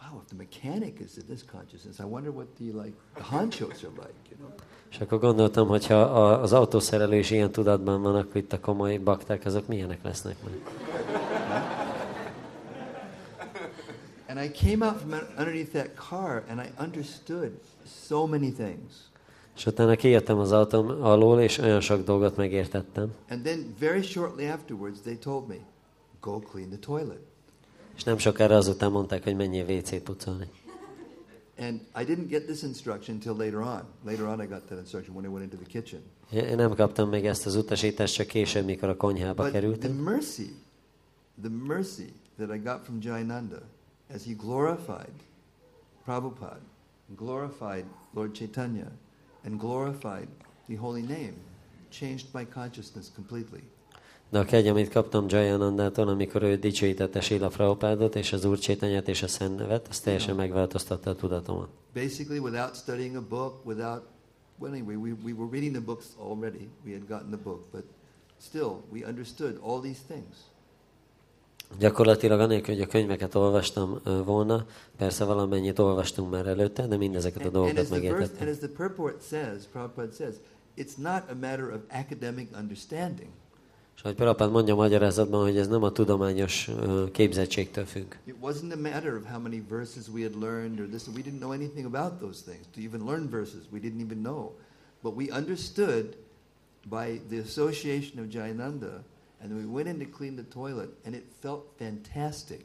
wow, if the mechanic is in this consciousness, I wonder what the like the honchos are like, you know. És akkor gondoltam, hogy ha az autószerelő is ilyen tudatban van, akkor itt a komoly bakták, azok milyenek lesznek meg. And I came out from un- underneath that car and I understood so many things. És utána kijöttem az autóm alól, és olyan sok dolgot megértettem. And then very shortly afterwards, they told me, go clean the toilet. És nem sokára azután mondták, hogy menjél WC-t pucolni. And I didn't get this instruction until later on. Later on, I got that instruction when I went into the kitchen. Én nem kaptam még ezt az utasítást, csak később, mikor a konyhába But the kerültem. mercy, the mercy that I got from Jayananda as he glorified Prabhupada, glorified Lord Chaitanya, and glorified the holy name, changed my consciousness completely. De a kegy, amit kaptam Jayanandától, amikor ő dicsőítette Sila Prabhupádot, és az Úr Csétanyát és a Szent Nevet, az teljesen megváltoztatta a tudatomat. Basically, without studying a book, without, well, anyway, we, we were reading the books already. We had gotten the book, but still, we understood all these things. Gyakorlatilag anélkül, hogy a könyveket olvastam volna, persze valamennyit olvastunk már előtte, de mindezeket a dolgokat verse, and megértettem. as the purport says, Prabhupada says, it's not a matter of academic understanding. És ahogy Prabhupád mondja a magyarázatban, hogy ez nem a tudományos képzettségtől függ. It wasn't a matter of how many verses we had learned or this. We didn't know anything about those things. To even learn verses, we didn't even know. But we understood by the association of Jayananda, and we went in to clean the toilet, and it felt fantastic.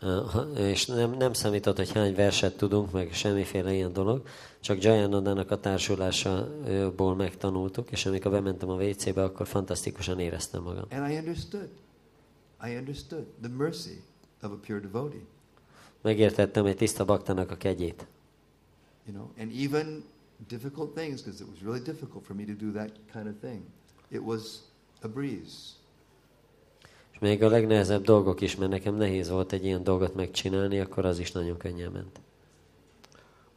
Ha- És nem, nem számított, hogy hány verset tudunk, meg semmiféle ilyen dolog, csak Jayanandának a társulásából megtanultuk, és amikor bementem a WC-be, akkor fantasztikusan éreztem magam. And I understood. I understood the mercy of a pure devotee. Megértettem egy tiszta baktának a kegyét. You know, and even difficult things, because it was really difficult for me to do that kind of thing. It was a breeze. És még a legnehezebb dolgok is, mert nekem nehéz volt egy ilyen dolgot megcsinálni, akkor az is nagyon könnyen ment.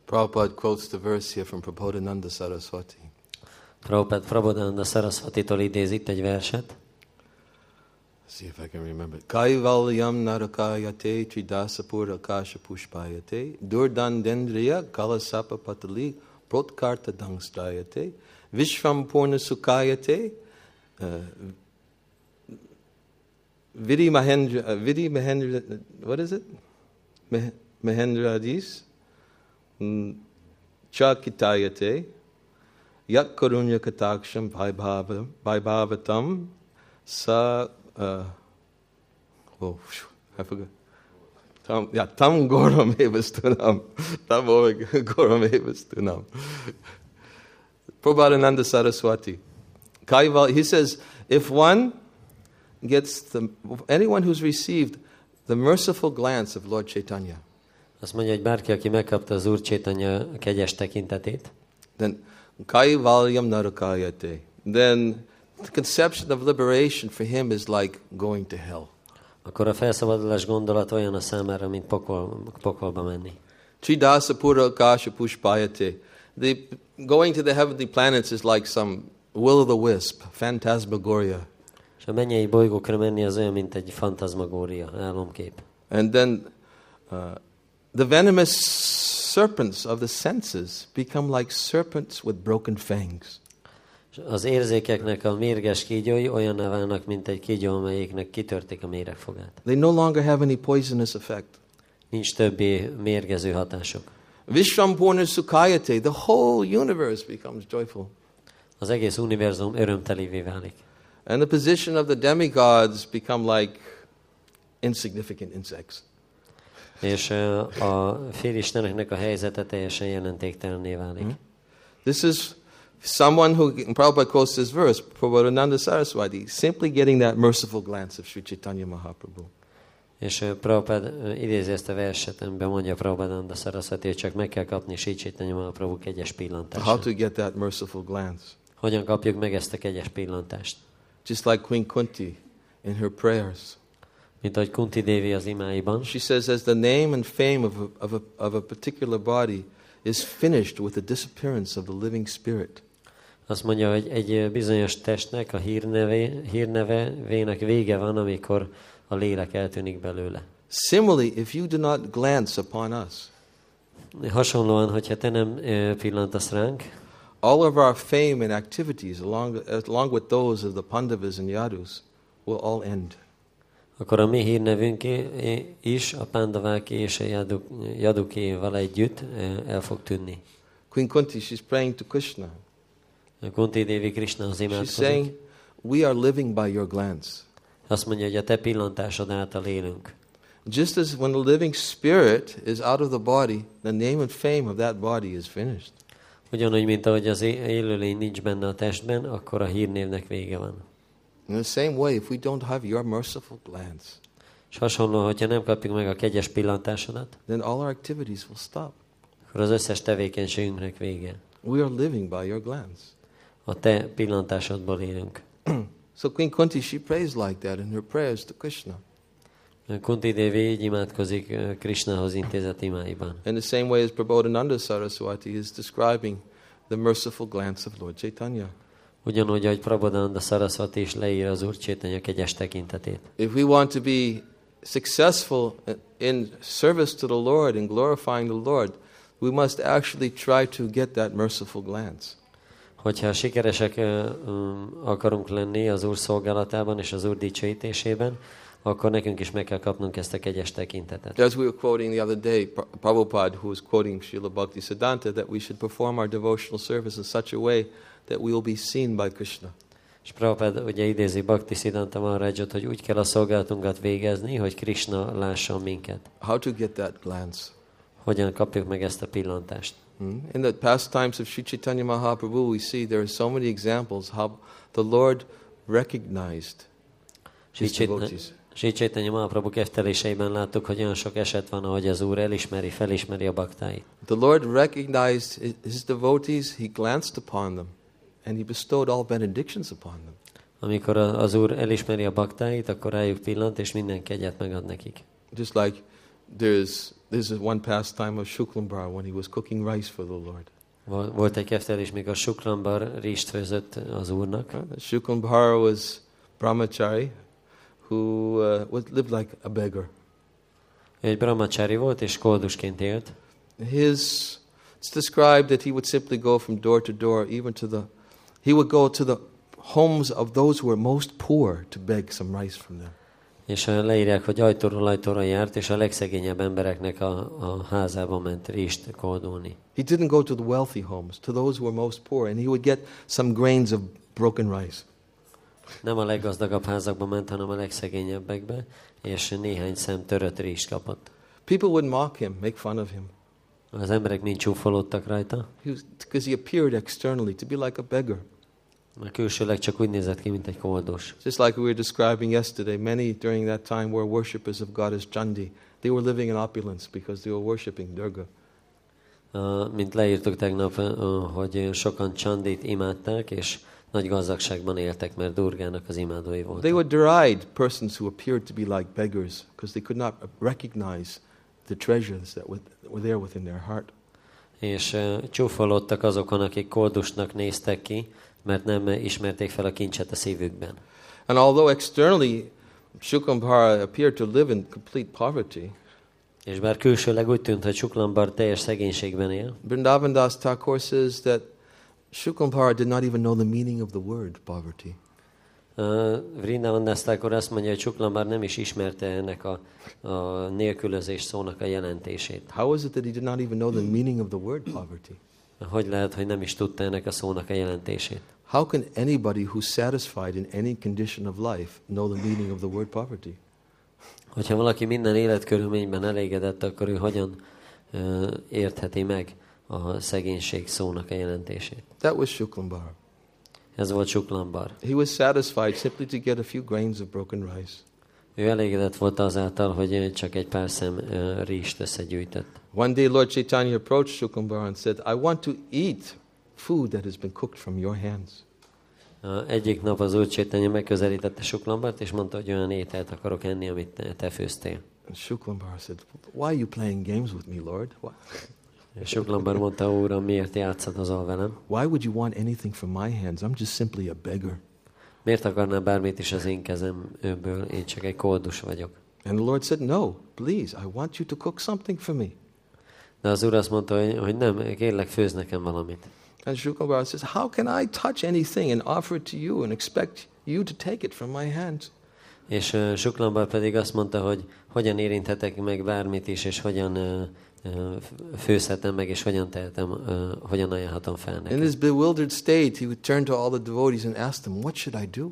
Prabhupada quotes the verse here from Prabodhananda Saraswati. Prabhupád Prabodhananda Sarasvatitól idéz itt egy verset. See if I can remember. Kaivalyam narakayate tridasapur akasha pushpayate durdandendriya kalasapa patali protkarta dangstrayate vishvam purna sukayate Vidi Mahendra, uh, Vidi Mahendra, what is it? Mah- Mahendradis? Mm, Chakitayate Yat Karunya Kataksham Vaibhava- Vaibhavatam Sa uh, oh, I forgot. Tam, yeah, tam goram evastunam. Tam goram evastunam. Prabhupada Saraswati. Kaival, he says, if one gets the, anyone who's received the merciful glance of Lord Chaitanya, Azt mondja, hogy bárki, aki megkapta az Úr Csétanya kegyes tekintetét, then kaivalyam narakayate, then the conception of liberation for him is like going to hell. akkor a felszabadulás gondolat olyan a számára, mint pokol, pokolba menni. Tridasa Pura Akasha Pushpayate. The going to the heavenly planets is like some will o' the wisp, phantasmagoria. És a mennyei bolygókra menni az olyan, mint egy fantazmagória, álomkép. And then uh, the venomous serpents of the senses become like serpents with broken fangs. Az érzékeknek a mérges kígyói olyanná válnak, mint egy kígyó, amelyiknek kitörték a méregfogát. They no longer have any poisonous effect. Nincs többé mérgező hatások. Vishwampurna Sukhayate, the whole universe becomes joyful. Az egész univerzum örömtelévé válik. And the position of the demigods become like insignificant insects. És a félisteneknek a helyzete teljesen jelentéktelenné válik. This is someone who, Prabhupada quotes this verse, Prabhupada Saraswati, simply getting that merciful glance of Sri Chaitanya Mahaprabhu. És ö, idézi ezt a verset, amiben mondja Prabhupádanda Saraswati, hogy csak meg kell kapni Sítsétanya Mahaprabhu kegyes How pillantását. to get that merciful glance. Hogyan kapjuk meg ezt a kegyes pillantást? Just like Queen Kunti in her prayers. Mint ahogy Kunti Devi az imáiban, She says, as the name and fame of a, of a, of a particular body is finished with the disappearance of the living spirit, azt mondja, hogy egy bizonyos testnek a hírneve, hírnevének vége van, amikor a lélek eltűnik belőle. Similarly, if you do not glance upon us, Hasonlóan, hogyha te nem pillantasz ránk, all of our fame and activities, along, along with those of the Pandavas and Yadus, will all end. akkor a mi hírnevünk is, a pándaváké és a jaduk, jadukéval együtt el fog tűnni. Queen Kunti, she's praying to Krishna. Kunti Dévi Krishnahoz She's imádkozik. saying, We are living by your glance. Azt mondja, hogy a te pillantásod által élünk. Just as when the living spirit is out of the body, the name and fame of that body is finished. Ugyanúgy, mint ahogy az élőlény nincs benne a testben, akkor a hírnévnek vége van. In the same way, if we don't have your merciful glance, És hasonló, hogyha nem kapjuk meg a kegyes pillantásodat, then all our activities will stop. akkor az összes tevékenységünknek vége. We are living by your glance. A te pillantásodból élünk. So Queen Kunti, she prays like that in her prayers to Krishna. Kunti Devi így imádkozik ö, Krishnahoz intézett imáiban. In the same way as Prabodhananda Saraswati is describing the merciful glance of Lord Chaitanya. Ugyanúgy, ahogy Prabodanda Saraswati is leír az Úr Csétanya kegyes tekintetét. If we want to be successful in service to the Lord and glorifying the Lord, we must actually try to get that merciful glance. Hogyha sikeresek ö, akarunk lenni az Úr szolgálatában és az Úr dicsőítésében, akkor nekünk is meg kell kapnunk ezt a kegyes tekintetet. As we were quoting the other day, Pra- Prabhupada, who was quoting Srila Bhakti Siddhanta, that we should perform our devotional service in such a way that we will be seen by Krishna. És Prabhupád ugye idézi Bhakti Siddhanta Maharajot, hogy úgy kell a szolgálatunkat végezni, hogy Krishna lásson minket. How to get that glance? Hogyan kapjuk meg ezt a pillantást? Hmm? In the pastimes of Sri Chaitanya Mahaprabhu, we see there are so many examples how the Lord recognized his devotees. Sri Chaitanya Mahaprabhu kefteléseiben láttuk, hogy olyan sok eset van, ahogy az Úr elismeri, felismeri a baktáit. The Lord recognized hi- his devotees, he glanced upon them, and he bestowed all benedictions upon them. Amikor a- az Úr elismeri a baktáit, akkor rájuk pillant, és minden kegyet megad nekik. Just like there's, there's one pastime of Shuklambar when he was cooking rice for the Lord. Vol- Volt egy keftelés, mikor Suklambar rist főzött az Úrnak. Uh, Shuklambar was brahmachari who uh, was, lived like a beggar. Egy volt, és koldusként élt. His, it's described that he would simply go from door to door, even to the, he would go to the homes of those who were most poor to beg some rice from them. És uh, leírják, hogy ajtóról ajtóra járt, és a legszegényebb embereknek a, a házába ment rist koldulni. He didn't go to the wealthy homes, to those who were most poor, and he would get some grains of broken rice. Nem a leggazdagabb házakba ment, hanem a legszegényebbekbe, és néhány szem törött rist kapott. People would mock him, make fun of him, Az emberek mind csúfolódtak rajta, because he appeared externally to be like a beggar. mert külsőleg csak úgy nézett ki, mint egy koldus. Just like we were describing yesterday, many during that time were worshippers of goddess Chandi. They were living in opulence because they were worshipping Durga. Uh, mint leírtuk tegnap, uh, hogy sokan Csandit imádták, és nagy gazdagságban éltek, mert Durgának az imádói They voltak. would deride persons who appeared to be like beggars because they could not recognize the treasures that were, were there within their heart. És uh, csúfolódtak azokon, akik koldusnak néztek ki, mert nem ismerték fel a kincset a szívükben. And although externally Shukambhara appeared to live in complete poverty, És bár külsőleg úgy tűnt, hogy Suklambar teljes szegénységben él, Vrindavan Das Thakur says that Shukambhara did not even know the meaning of the word poverty. uh, Vrindavan akkor azt mondja, hogy Suklambar nem is ismerte ennek a, a nélkülözés szónak a jelentését. How is it that he did not even know the meaning of the word poverty? Hogy lehet, hogy nem is tudta ennek a szónak a jelentését? How can anybody who's satisfied in any condition of life know the meaning of the word poverty? Hogyha valaki minden életkörülményben elégedett, akkor ő hogyan ö, értheti meg a szegénység szónak a jelentését? That was Shuklambar. Ez volt Suklambar. He was satisfied simply to get a few grains of broken rice. Ő elégedett volt azáltal, hogy csak egy pár szem ö, rizst összegyűjtött. One day, Lord Chaitanya approached Shuklambar and said, I want to eat food that has been cooked from your hands. Ö, Egyik nap az Úr Csétanya megközelítette Suklambart, és mondta, hogy olyan ételt akarok enni, amit te- te főztél. And Shuklambar said, Why are you playing games with me, Lord? Why, És Suklambar mondta, Úram, miért játszadozol velem? why would you want anything from my hands? I'm just simply a beggar. Miért akarnám bármit is az én kezemből? Én csak egy koldus vagyok. And the Lord said, No, please, I want you to cook something for me. De az Úr azt mondta, hogy, hogy nem, kérlek, főz nekem valamit. And Shukambar says, How can I touch anything and offer it to you and expect you to take it from my hands? És uh, Suklambar pedig azt mondta, hogy hogyan érinthetek meg bármit is, és hogyan uh, főzhetem meg, és hogyan tehetem, hogyan ajánlhatom fel In neki. this bewildered state, he would turn to all the devotees and ask them, What should I do?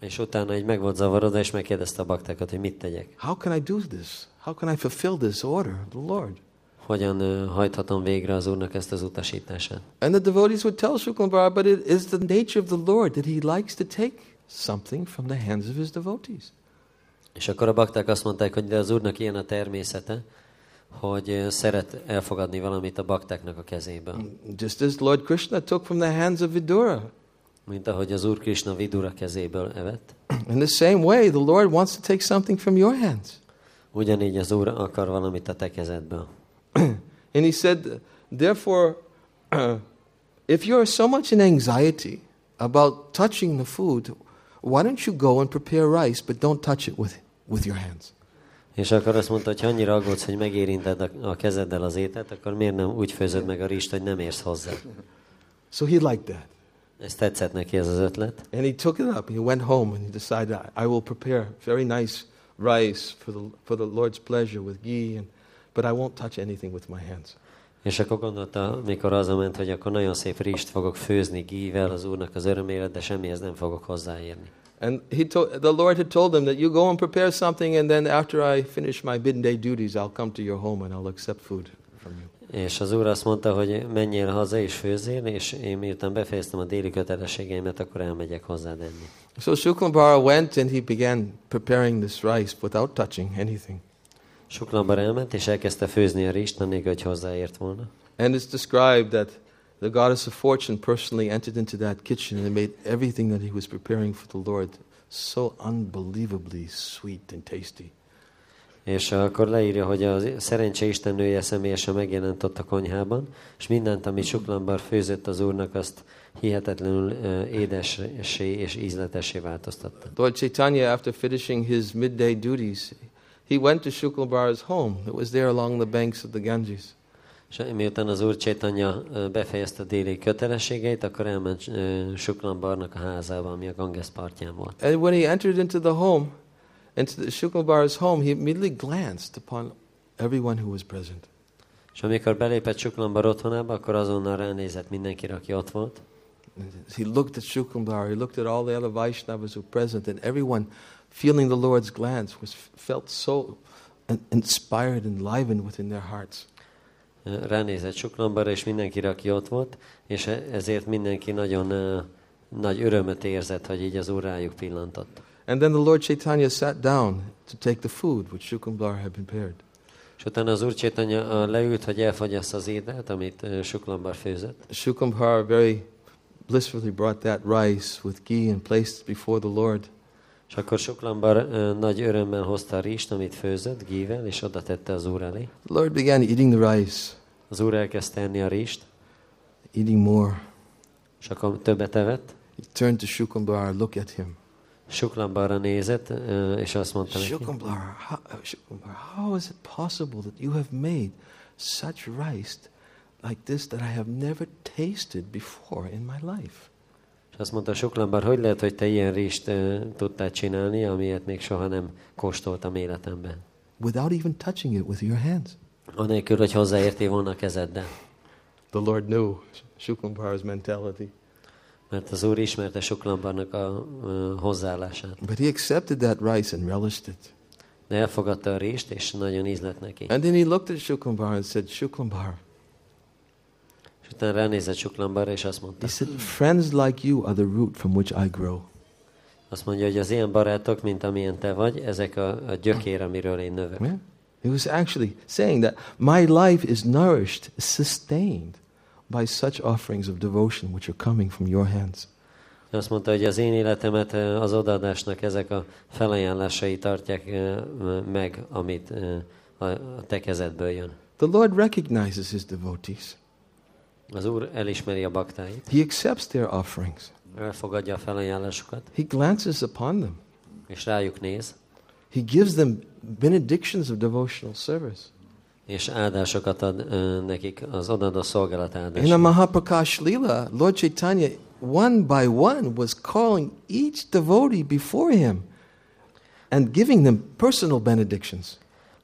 És utána egy meg volt zavarodva, és megkérdezte a baktákat, hogy mit tegyek. How can I do this? How can I fulfill this order of the Lord? Hogyan uh, hajthatom végre az Úrnak ezt az utasítását. And the devotees would tell Shuklambar, but it is the nature of the Lord that he likes to take something from the hands of his devotees. És akkor a bakták azt mondták, hogy de az Úrnak ilyen a természete, hogy szeret elfogadni valamit a baktáknak a kezéből. Just as Lord Krishna took from the hands of Vidura. Mint ahogy az Úr Krishna Vidura kezéből evett. In the same way, the Lord wants to take something from your hands. Ugyanígy az Úr akar valamit a te kezedből. And he said, therefore, if you're so much in anxiety about touching the food, why don't you go and prepare rice, but don't touch it with, with your hands? És akkor azt mondta, hogy ha annyira aggódsz, hogy megérinted a, a kezeddel az ételt, akkor miért nem úgy főzöd meg a rist, hogy nem érsz hozzá? So he liked that. Ez tetszett neki ez az ötlet. And he took it up. He went home and he decided, I, will prepare very nice rice for the, for the Lord's pleasure with ghee, and, but I won't touch anything with my hands. És akkor gondolta, mikor hazament, hogy akkor nagyon szép rist fogok főzni gível az Úrnak az örömére, de semmihez nem fogok hozzáérni. And he told, the Lord had told him that you go and prepare something, and then after I finish my midday duties, I'll come to your home and I'll accept food from you. És az Úr azt mondta, hogy menjél haza és főzzél, és én miután befejeztem a déli kötelességeimet, akkor elmegyek hozzád enni. So Shuklambar went and he began preparing this rice without touching anything. Suklambar elment, és elkezdte főzni a rist, anélkül, hogy hozzáért volna. And it's described that the goddess of fortune personally entered into that kitchen and made everything that he was preparing for the Lord so unbelievably sweet and tasty. És akkor leírja, hogy a szerencse istennője személyesen megjelent ott a konyhában, és mindent, amit Suklambar főzött az úrnak, azt hihetetlenül ö, édessé és ízletessé változtatta. Lord Chaitanya, after finishing his midday duties, he went to Shuklambar's home. It was there along the banks of the Ganges. És miután az úr Csétanya befejezte a déli kötelességeit, akkor elment Suklambarnak a házába, ami a Ganges partján volt. And when he entered into the home, into the Shuklambar's home, he immediately glanced upon everyone who was present. És amikor belépett Suklambar otthonába, akkor azonnal ránézett mindenkire, aki ott volt. He looked at Shuklambar, he looked at all the other Vaishnavas who were present, and everyone, feeling the Lord's glance, was felt so in- inspired and enlivened within their hearts. Ránézett Suklambarra és mindenkire, aki ott volt, és e- ezért mindenki nagyon nagy örömöt érzett, hogy így az úr rájuk pillantott. And then the Lord Chaitanya sat down to take the food which Shuklambar had prepared. És utána az úr Csétanya leült, hogy elfogyassza az ételt, amit ö, Suklambar főzött. Shuklambar very blissfully brought that rice with ghee and placed it before the Lord. És akkor Suklambar nagy örömmel hozta a rist, amit főzött, gível, és oda tette az úr elé. The Lord began eating the rice, Az úr elkezdte enni a rist, eating more. és akkor többet evett. He turned to Shuklambar, look at him. Suklambarra nézett, és azt mondta neki, Shuklambar, how, Shuklambar, how is it possible that you have made such rice like this that I have never tasted before in my life? Azt mondta Suklambar, hogy lehet, hogy te ilyen rist ö, tudtál csinálni, amilyet még soha nem kóstoltam életemben. Without even touching it with your hands. Anélkül, hogy hozzáértél volna a kezeddel. The Lord knew Shuklambar's mentality. Mert az Úr ismerte Suklambarnak a ö, hozzáállását. But he accepted that rice and relished it. De elfogadta a rist, és nagyon ízlett neki. And then he looked at Shuklambar and said, Shuklambar, És utána ránézett Suklambarra, és azt mondta, he said, friends like you are the root from which I grow. azt mondja, hogy az ilyen barátok, mint amilyen te vagy, ezek a, a gyökér, amiről én növök. Yeah. He was actually saying that my life is nourished, sustained by such offerings of devotion which are coming from your hands. Azt mondta, hogy az én életemet ö, az odaadásnak ezek a felajánlásai tartják ö, meg, amit a a te kezedből jön. The Lord recognizes his devotees. Az Úr elismeri a baktáit, He accepts their offerings. elfogadja a felajánlásokat, He glances upon them. és rájuk néz, He gives them benedictions of devotional service. és áldásokat ad ö, nekik, az odadó szolgálat In a áldását. Mahaprakash Lila, Lord Chaitanya, one by one, was calling each devotee before him and giving them personal benedictions.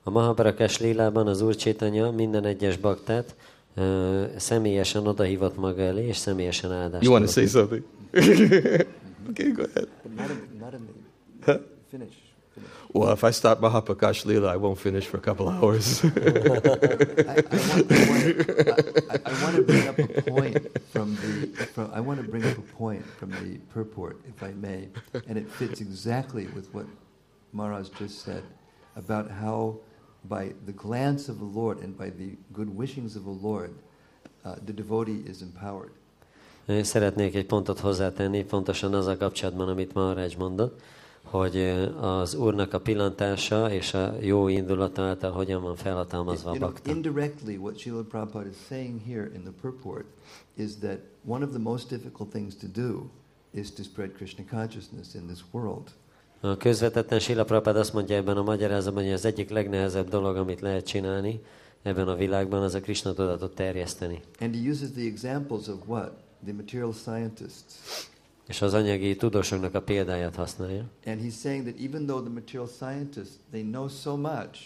A Mahaprakash lélában az Úr Csétanya minden egyes baktát személyesen odahívott maga elé, és személyesen áldást You want to say something? okay, go ahead. Not in, not in the finish. finish. Well, if I start Mahaprakash Lila, I won't finish for a couple hours. I, I, want, I, want, I, I want to bring up a point from the. From, I want to bring up a point from the purport, if I may, and it fits exactly with what Maharaj just said about how, by the glance of the Lord and by the good wishings of the Lord, uh, the devotee is empowered. Én Szeretnék egy pontot hozzátenni, pontosan az a kapcsolatban, amit Maharaj mondott, hogy az Úrnak a pillantása és a jó indulata által hogyan van felhatalmazva a bakta. indirectly, what Srila Prabhupada is saying here in the purport is that one of the most difficult things to do is to spread Krishna consciousness in this world. Közvetetten Sila Prabhupada azt mondja ebben a magyarázatban, hogy az egyik legnehezebb dolog, amit lehet csinálni ebben a világban, az a Krishna tudatot terjeszteni. And he uses the examples of what? The material scientists. És az anyagi tudósoknak a példáját használja. And he's saying that even though the material scientists, they know so much,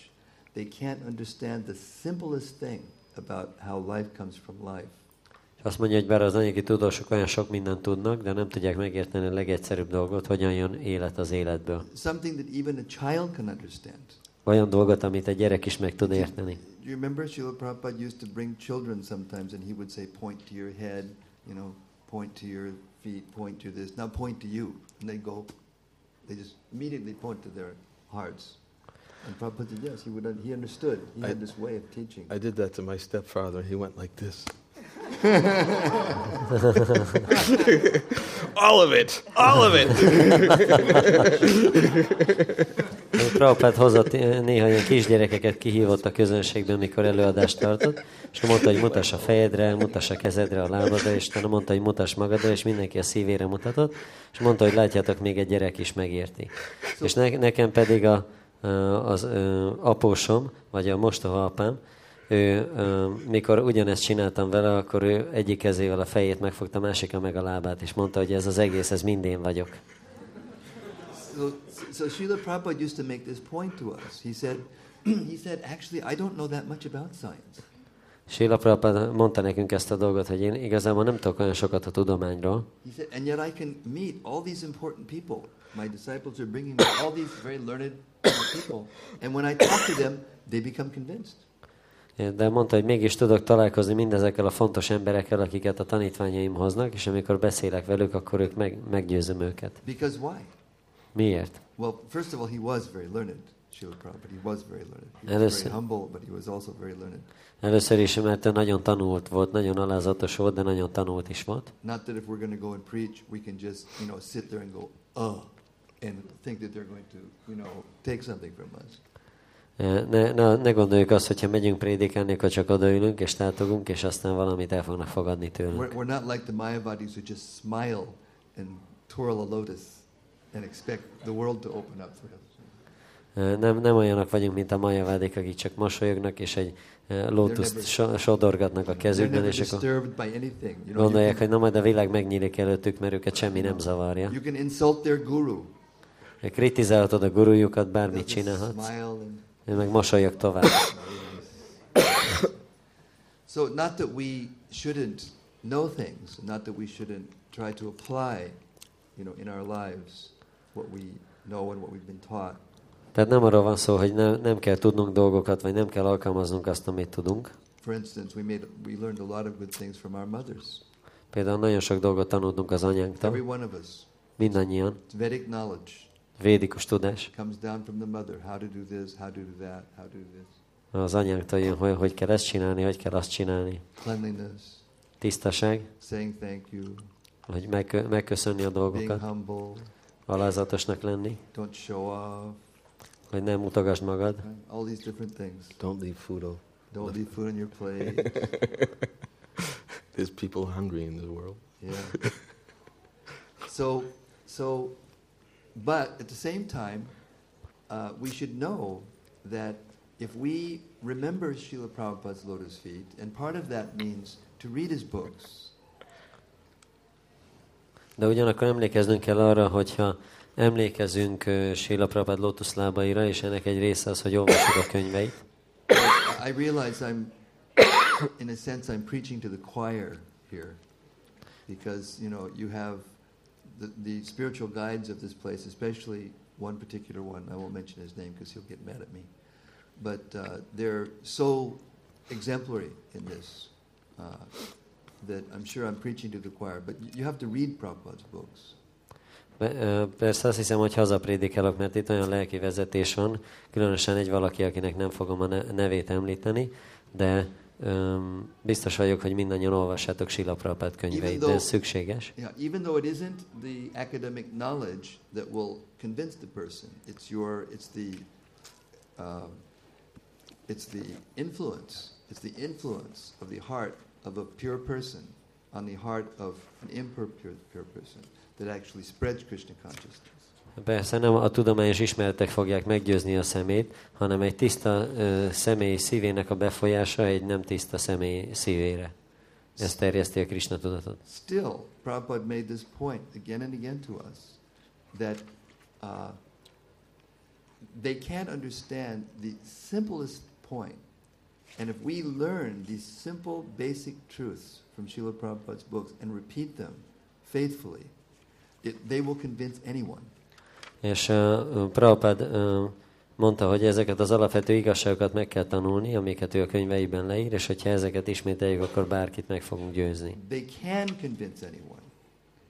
they can't understand the simplest thing about how life comes from life. És azt mondja, hogy bár az anyagi tudósok olyan sok mindent tudnak, de nem tudják megérteni a legegyszerűbb dolgot, hogyan jön élet az életből. Something that even a child can understand. Olyan dolgot, amit egy gyerek is meg tud érteni. You remember Srila Prabhupada used to bring children sometimes and he would say, point to your head, you know, point to your feet, point to this, now point to you. And they go, they just immediately point to their hearts. And Prabhupada said, yes, he, would, he understood. He I- had this way of teaching. I did that to my stepfather. He went like this. All of it, all of it. Prabhupád hozott néha ilyen kisgyerekeket kihívott a közönségben, mikor előadást tartott, és mondta, hogy mutass a fejedre, mutass a kezedre, a lábadra, és utána mondta, hogy mutass magadra, és mindenki a szívére mutatott, és mondta, hogy látjátok, még egy gyerek is megérti. És ne, nekem pedig a, az apósom, vagy a mostoha apám, ő, mikor ugyanezt csináltam vele, akkor ő egyik kezével a fejét megfogta, másika meg a lábát, és mondta, hogy ez az egész, ez mind én vagyok. So, so Srila Prabhupada used to make this point to us. He said, he said, actually, I don't know that much about science. Sila Prabhupada mondta nekünk ezt a dolgot, hogy én igazából nem tudok olyan sokat a tudományról, He said, and yet I can meet all these important people. My disciples are bringing me all these very learned people. And when I talk to them, they become convinced. De mondta, hogy mégis tudok találkozni mindezekkel a fontos emberekkel, akiket a tanítványaim hoznak, és amikor beszélek velük, akkor ők meg, meggyőzöm őket. Because why? Miért? Well, first of all, he was very learned, Srila Prabhupada. He was very learned. He was very humble, but he was also very learned. Először is, mert ő nagyon tanult volt, nagyon alázatos volt, de nagyon tanult is volt. Not that if we're going to go and preach, we can just, you know, sit there and go, uh, and think that they're going to, you know, take something from us. Ne, ne, ne gondoljuk azt, hogyha megyünk prédikálni, akkor csak odaülünk és tátogunk, és aztán valamit el fognak fogadni tőlünk. We're, we're not like the Mayavadis who just smile and twirl a lotus and expect the world to open up for us. Nem, nem olyanok vagyunk, mint a majavádik, akik csak mosolyognak, és egy lótuszt so, sodorgatnak a kezükben, és akkor gondolják, hogy na majd a világ megnyílik előttük, mert őket semmi nem zavarja. Kritizálhatod a gurujukat, bármit csinálhatsz, ő meg mosolyog tovább. So, not that we shouldn't know things, not that we shouldn't try to apply, you know, in our lives what we know and what we've been taught. Tehát nem arról van szó, hogy nem, nem kell tudnunk dolgokat, vagy nem kell alkalmaznunk azt, amit tudunk. For instance, we made we learned a lot of good things from our mothers. Például nagyon sok dolgot tanultunk az Every anyánktól, one of us. mindannyian. It's Vedic knowledge. Védikus tudás. comes down from the mother. How to do this, how to do that, how to do this. Az anyánktól jön, hogy, hogy kell ezt csinálni, hogy kell azt csinálni. Cleanliness, Tisztaság, saying thank you, hogy meg, megköszönni a being dolgokat, humble, alázatosnak lenni, don't show off, hogy nem mutogasd magad. all these different things. Don't leave food. o- Don't leave food on your plate. There's people hungry in the world. Yeah. so, so, but at the same time, uh, we should know that if we remember Srila Prabhupada's lotus feet, and part of that means to read his books, De ugyanakkor emlékeznünk kell arra, hogyha emlékezünk uh, Srila Prabhupada lótuszlábaira, és ennek egy része az, hogy olvasjuk a könyveit. I realize I'm, in a sense, I'm preaching to the choir here, because you know you have the, the spiritual guides of this place, especially one particular one. I won't mention his name because he'll get mad at me, but uh, they're so exemplary in this uh, that I'm sure I'm preaching to the choir. But you have to read Prabhupada's books. Persze azt hiszem, hogy hazaprédikelok, mert itt olyan lelki vezetés van, különösen egy valaki, akinek nem fogom a nevét említeni, de öm, biztos vagyok, hogy mindannyian olvassátok Sila Prabhupád könyveit, Even de though- ez szükséges. Yeah, even though it isn't the academic knowledge that will convince the person, it's your, it's the, um, it's the influence, it's the influence of the heart of a pure person on the heart of an impure pure, pure person that actually spreads Krishna consciousness. Persze nem a tudományos ismeretek fogják meggyőzni a szemét, hanem egy tiszta személy szívének a befolyása egy nem tiszta személy szívére. Ez terjeszti a Krishna tudatot. Still, Prabhupada made this point again and again to us that uh, they can't understand the simplest point. And if we learn these simple, basic truths from Srila Prabhupada's books and repeat them faithfully, it, they will convince anyone. És uh, Prabhupád uh, mondta, hogy ezeket az alapvető igazságokat meg kell tanulni, amiket ő a könyveiben leír, és hogyha ezeket ismételjük, akkor bárkit meg fogunk győzni. They can convince anyone.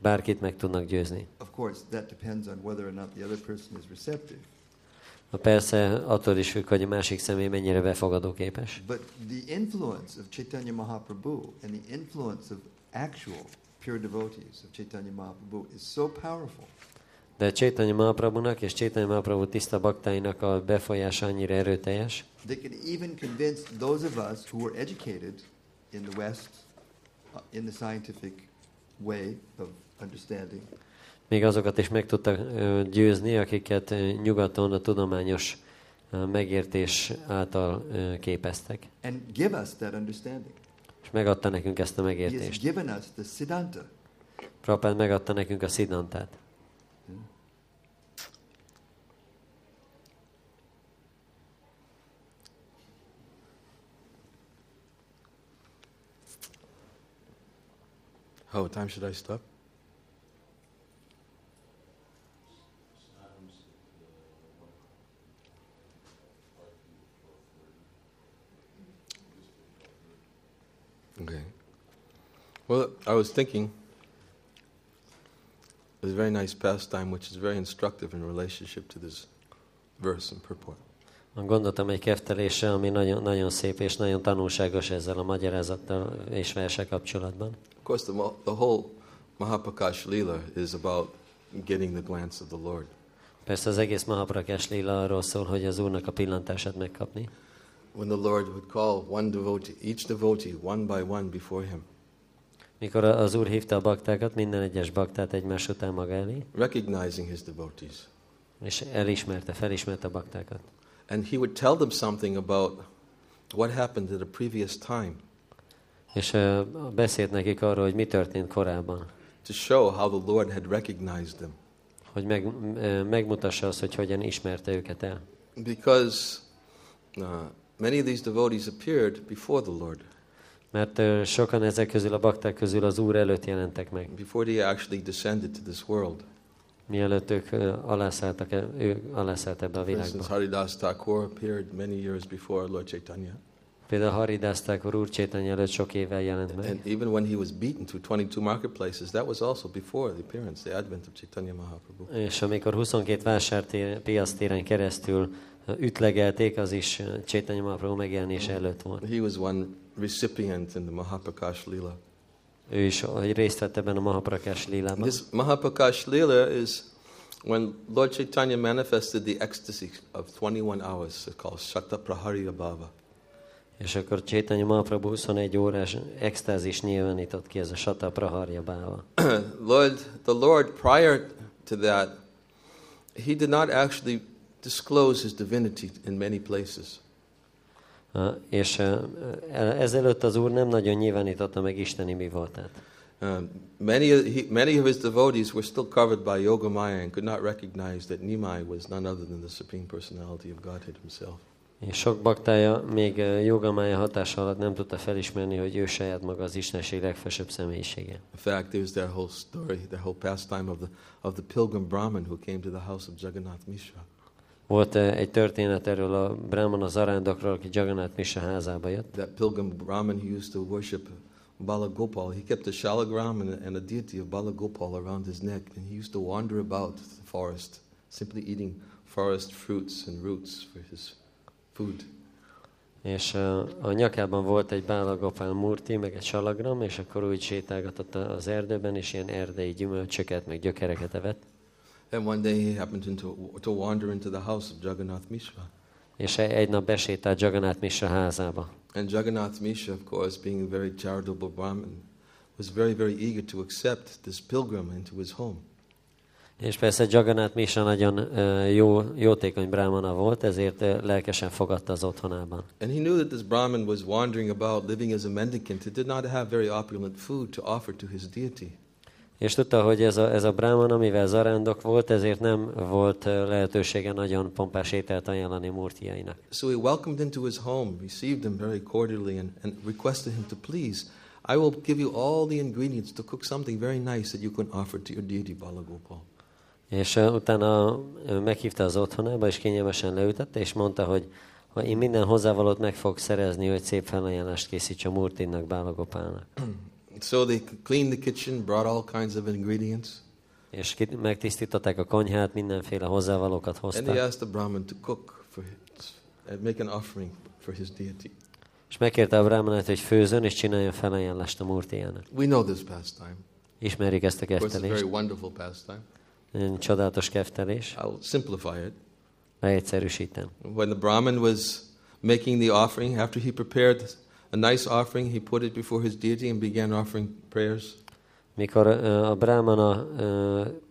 Bárkit meg tudnak győzni. Of course, that depends on whether or not the other person is receptive. Na Persze attól is függ, hogy a másik személy mennyire befogadóképes. But the influence of Chaitanya Mahaprabhu and the influence of actual pure devotees of Chaitanya Mahaprabhu is so powerful De Chaitanya Mahaprabhunak és Chaitanya Mahaprabhu tiszta baktáinak a befolyása annyira erőteljes, they can even convince those of us who were educated in the West uh, in the scientific way of understanding még azokat is meg tudta ö, győzni, akiket nyugaton a tudományos megértés által képeztek. and give us that understanding. És megadta nekünk ezt a He has megértést. given us the Siddhanta. Prabhupád megadta nekünk a szidantát. How what time should I stop? Okay. Well, I was thinking there's a very nice pastime which is very instructive in relationship to this verse and purport. Gondoltam egy keftelésre, ami nagyon, nagyon szép és nagyon tanulságos ezzel a magyarázattal és verse kapcsolatban. Course, the, the whole Mahapakash Lila is about getting the glance of the Lord. Persze az egész Mahaprakash lila arról szól, hogy az Úrnak a pillantását megkapni. When the Lord would call one devotee, each devotee, one by one before him, Mikor az Úr hívta a baktákat, minden egyes baktát egymás után maga elé, recognizing his devotees. és elismerte, felismerte a baktákat. And he would tell them something about what happened at a previous time És uh, beszélt nekik arról, hogy mi történt korábban. to show how the Lord had recognized them. Hogy meg, uh, megmutassa azt, hogy hogyan ismerte őket el. Because uh, many of these devotees appeared before the Lord, Mert uh, sokan ezek közül a bakták közül az Úr előtt jelentek meg. before they actually descended to this world. Mielőtt ők uh, alászálltak, e- ő alászállt ebbe a For instance, világba. Haridas Thakur appeared many years before Lord Chaitanya. Például Haridázták Úr Csétany előtt sok évvel jelent meg. And even when he was beaten through 22 marketplaces, that was also before the appearance, the advent of Chaitanya Mahaprabhu. És amikor 22 vásárpiasztéren keresztül uh, ütlegelték, az is uh, Csétanya Mahaprabhu megjelenése előtt volt. He was one recipient in the Mahapakash Lila. Ő is hogy részt vett ebben a Mahaprakash lilában. This Mahapakash Lila is when Lord Chaitanya manifested the ecstasy of 21 hours, it's called Shakta Praharya Bhava. És akkor Csétanya Mahaprabhu 21 órás extázis nyilvánított ki ez a Sata Praharja báva. Lord, the Lord, prior to that, he did not actually disclose his divinity in many places. Uh, és uh, ezelőtt az Úr nem nagyon nyilvánította meg Isteni mi voltát. Um, many, of, he, many of his devotees were still covered by Yoga Maya and could not recognize that Nimai was none other than the Supreme Personality of Godhead himself. Sok baktája még jogamája hatása alatt nem tudta felismerni, hogy ő saját maga az Istenség legfelsőbb személyisége. In fact, there's that whole story, the whole pastime of the, of the pilgrim Brahmin who came to the house of Jagannath Mishra. Volt egy történet erről a Brahman az arándokról, aki Jagannath Mishra házába jött. That pilgrim Brahmin who used to worship Balagopal, he kept a shalagram and and a deity of Balagopal around his neck, and he used to wander about the forest, simply eating forest fruits and roots for his food. És a nyakában volt egy Bálagopál murti, meg egy salagram, és akkor úgy sétálgatott az erdőben, és ilyen erdei gyümölcsöket, meg gyökereket evett. And one day he happened to, to wander into the house of Jagannath Mishra. És egy nap besétált Jagannath Mishra házába. And Jagannath Mishra, of course, being a very charitable Brahmin, was very, very eager to accept this pilgrim into his home. És persze Jagannath Mishra nagyon jó, jótékony brahmana volt, ezért lelkesen fogadta az otthonában. And he knew that this Brahmin was wandering about, living as a mendicant. He did not have very opulent food to offer to his deity. És tudta, hogy ez a, ez a brahman, amivel zarándok volt, ezért nem volt lehetősége nagyon pompás ételt ajánlani murtiainak. So he welcomed into his home, received him very cordially, and, and requested him to please, I will give you all the ingredients to cook something very nice that you can offer to your deity Balagopal. És uh, utána uh, meghívta az otthonába, és kényelmesen leütette, és mondta, hogy ha én minden hozzávalót meg fog szerezni, hogy szép felajánlást készíts a Murtinnak, Bálagopálnak. So they cleaned the kitchen, brought all kinds of ingredients, És megtisztították a konyhát, mindenféle hozzávalókat and he hoztak. asked the Brahmin to cook for his, and make an offering for his deity. És megkérte a brahmanát, hogy főzön, és csináljon felajánlást a Murtiának. We know this pastime. Ismerik ezt a course, it's a very wonderful pastime. Csodálatos keftelés. I'll simplify it. Leegyszerűsítem. When the Brahmin was making the offering, after he prepared a nice offering, he put it before his deity and began offering prayers. Mikor a brahmana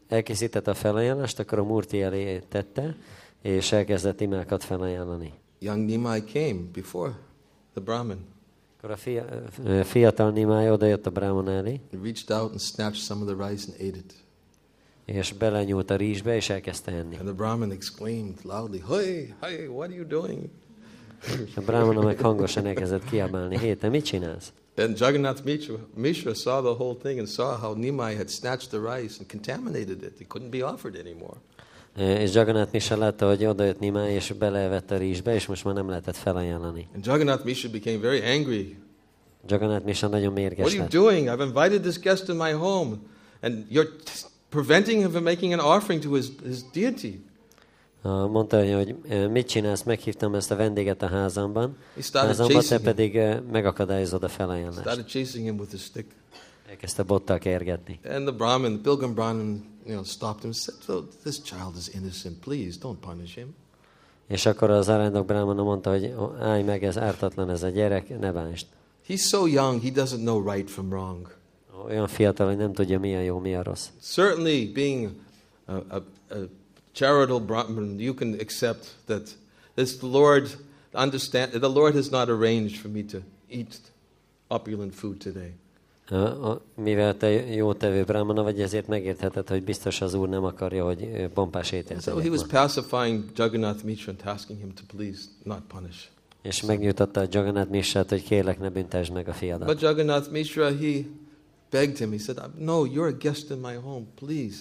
elkészítette a felajánlást, akkor a Murti elé tette, és elkezdett imákat felajánlani. Young Nimai came before the Brahmin. Akkor a fia, fiatal Nimája odajött a brahmana elé, He reached out and snatched some of the rice and ate it. És belenyúlt a rizsbe, és elkezdte enni. And the Brahmin exclaimed loudly, Hey, hey, what are you doing? A brahmana meg hangosan elkezdett kiabálni, hé, te mit csinálsz? And Jagannath Mishra, Mishra saw the whole thing and saw how Nimai had snatched the rice and contaminated it. It couldn't be offered anymore. Ö, És Jagannath Mishra látta, hogy odajött Nimáj, és belevett a rizsbe, és most már nem lehetett felajánlani. And Jagannath Mishra became very angry. Jagannath Mishra nagyon What mérges are you lett. doing? I've invited this guest in my home, and you're preventing him from making an offering to his, his deity. Mondta, hogy mit csinálsz, meghívtam ezt a vendéget a házamban, He started házamba, te pedig megakadályozod a felajánlást. Started chasing him with a stick. Elkezdte bottal kergetni. And the Brahmin, the pilgrim Brahmin, you know, stopped him and said, "So this child is innocent. Please don't punish him. És akkor az arándok brahmana mondta, hogy "Ó, állj meg, ez ártatlan ez a gyerek, ne bánsd. He's so young, he doesn't know right from wrong. Olyan fiatal, hogy nem tudja, mi a jó, mi a rossz. Certainly, being a, a, a charitable Brahmin, you can accept that this the Lord understand. The Lord has not arranged for me to eat opulent food today. A- Mivel te jó tevő brahmana vagy, ezért megértheted, hogy biztos az úr nem akarja, hogy pompás ételt So he was pacifying Jagannath Mishra and asking him to please not punish. És megnyugtatta a Jagannath Misrát, hogy kérlek, ne büntesd meg a fiadat. But Jagannath Mishra, he begged him. He said, "No, you're a guest in my home. Please,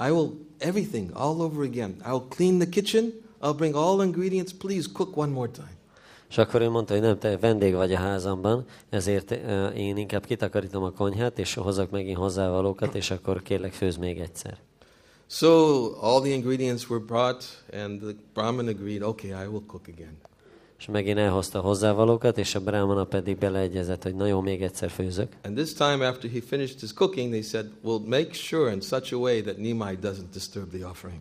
I will everything all over again. I'll clean the kitchen. I'll bring all ingredients. Please cook one more time." És akkor ő mondta, hogy nem, te vendég vagy a házamban, ezért ö, én inkább kitakarítom a konyhát, és hozok megint hozzávalókat, és akkor kérlek, főz még egyszer. So all the ingredients were brought, and the Brahmin agreed, "Okay, I will cook again." És megint elhozta hozzávalókat, és a brahmana pedig beleegyezett, hogy na jó, még egyszer főzök. And this time, after he finished his cooking, they said, "We'll make sure in such a way that Nimai doesn't disturb the offering."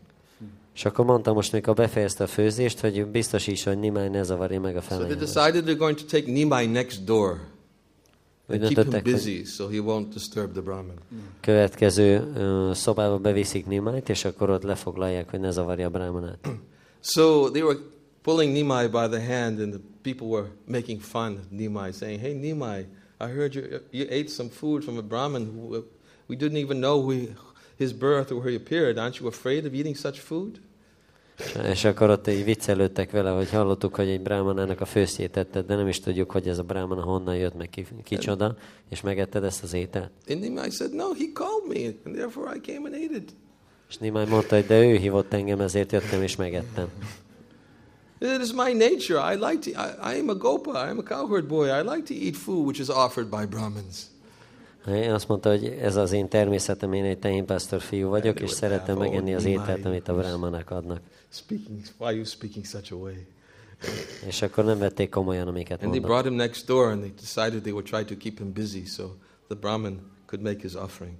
És akkor mondta most, mikor befejezte a főzést, hogy biztosítsa, hogy Nimai ne zavarja meg a So they decided they're going to take Nimai next door and keep him busy so he won't disturb the Brahmin. következő ö, szobába beviszik Nimait, és akkor ott lefoglalják, hogy ne zavarja a brámanát. So they were pulling Nimai by the hand, and the people were making fun of Nimai, saying, Hey, Nimai, I heard you, you ate some food from a Brahmin who we didn't even know who his birth or where he appeared. Aren't you afraid of eating such food? És akkor ott így viccelődtek vele, hogy hallottuk, hogy egy brámanának a főztjét etted, de nem is tudjuk, hogy ez a brámana honnan jött, meg ki, kicsoda, és megetted ezt az ételt. And Nimai said, No, he called me, and therefore I came and ate it. És Nimai mondta, hogy de ő hívott engem, ezért jöttem és megettem. It is my nature. I like to, I, I am a gopa, I am a cowherd boy. I like to eat food which is offered by Brahmins. Én azt mondta, hogy ez az én természetem, én egy tehénpásztor fiú vagyok, és szeretem megenni az ételt, amit a brámanák adnak. Speaking, why are you speaking such a way? És akkor nem vették komolyan, amiket And they brought him next door, and they decided they would try to keep him busy so the Brahmin could make his offering.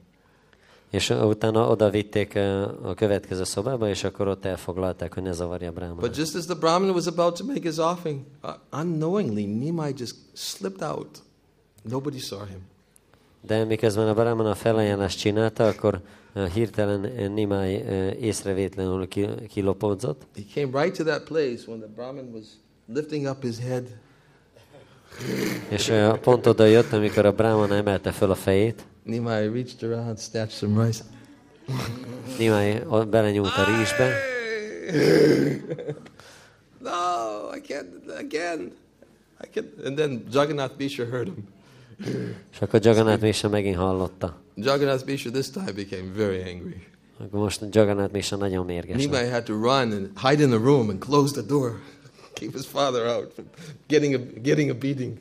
És utána oda vitték ö, a következő szobába, és akkor ott elfoglalták, hogy ne zavarja a But just as the Brahmin was about to make his offering, uh, unknowingly, Nimai just slipped out. Nobody saw him. De miközben a Brahman a felajánlást csinálta, akkor ö, hirtelen ö, Nimai észrevétlenül ki- kilopódzott, He came right to that place when the Brahmin was lifting up his head. és pont oda jött, amikor a Brahman emelte föl a fejét, Nimai reached around, snatched some rice. O- belenyúlt a rizsbe, no, I can't again. I can't. And then Jagannath Bisha heard him. és akkor Jagannath Misa megint hallotta. Jagannath Bisha this time became very angry. Akkor most Jagannath Misa nagyon mérges. Nimai had to run and hide in the room and close the door, keep his father out from getting a, getting a beating.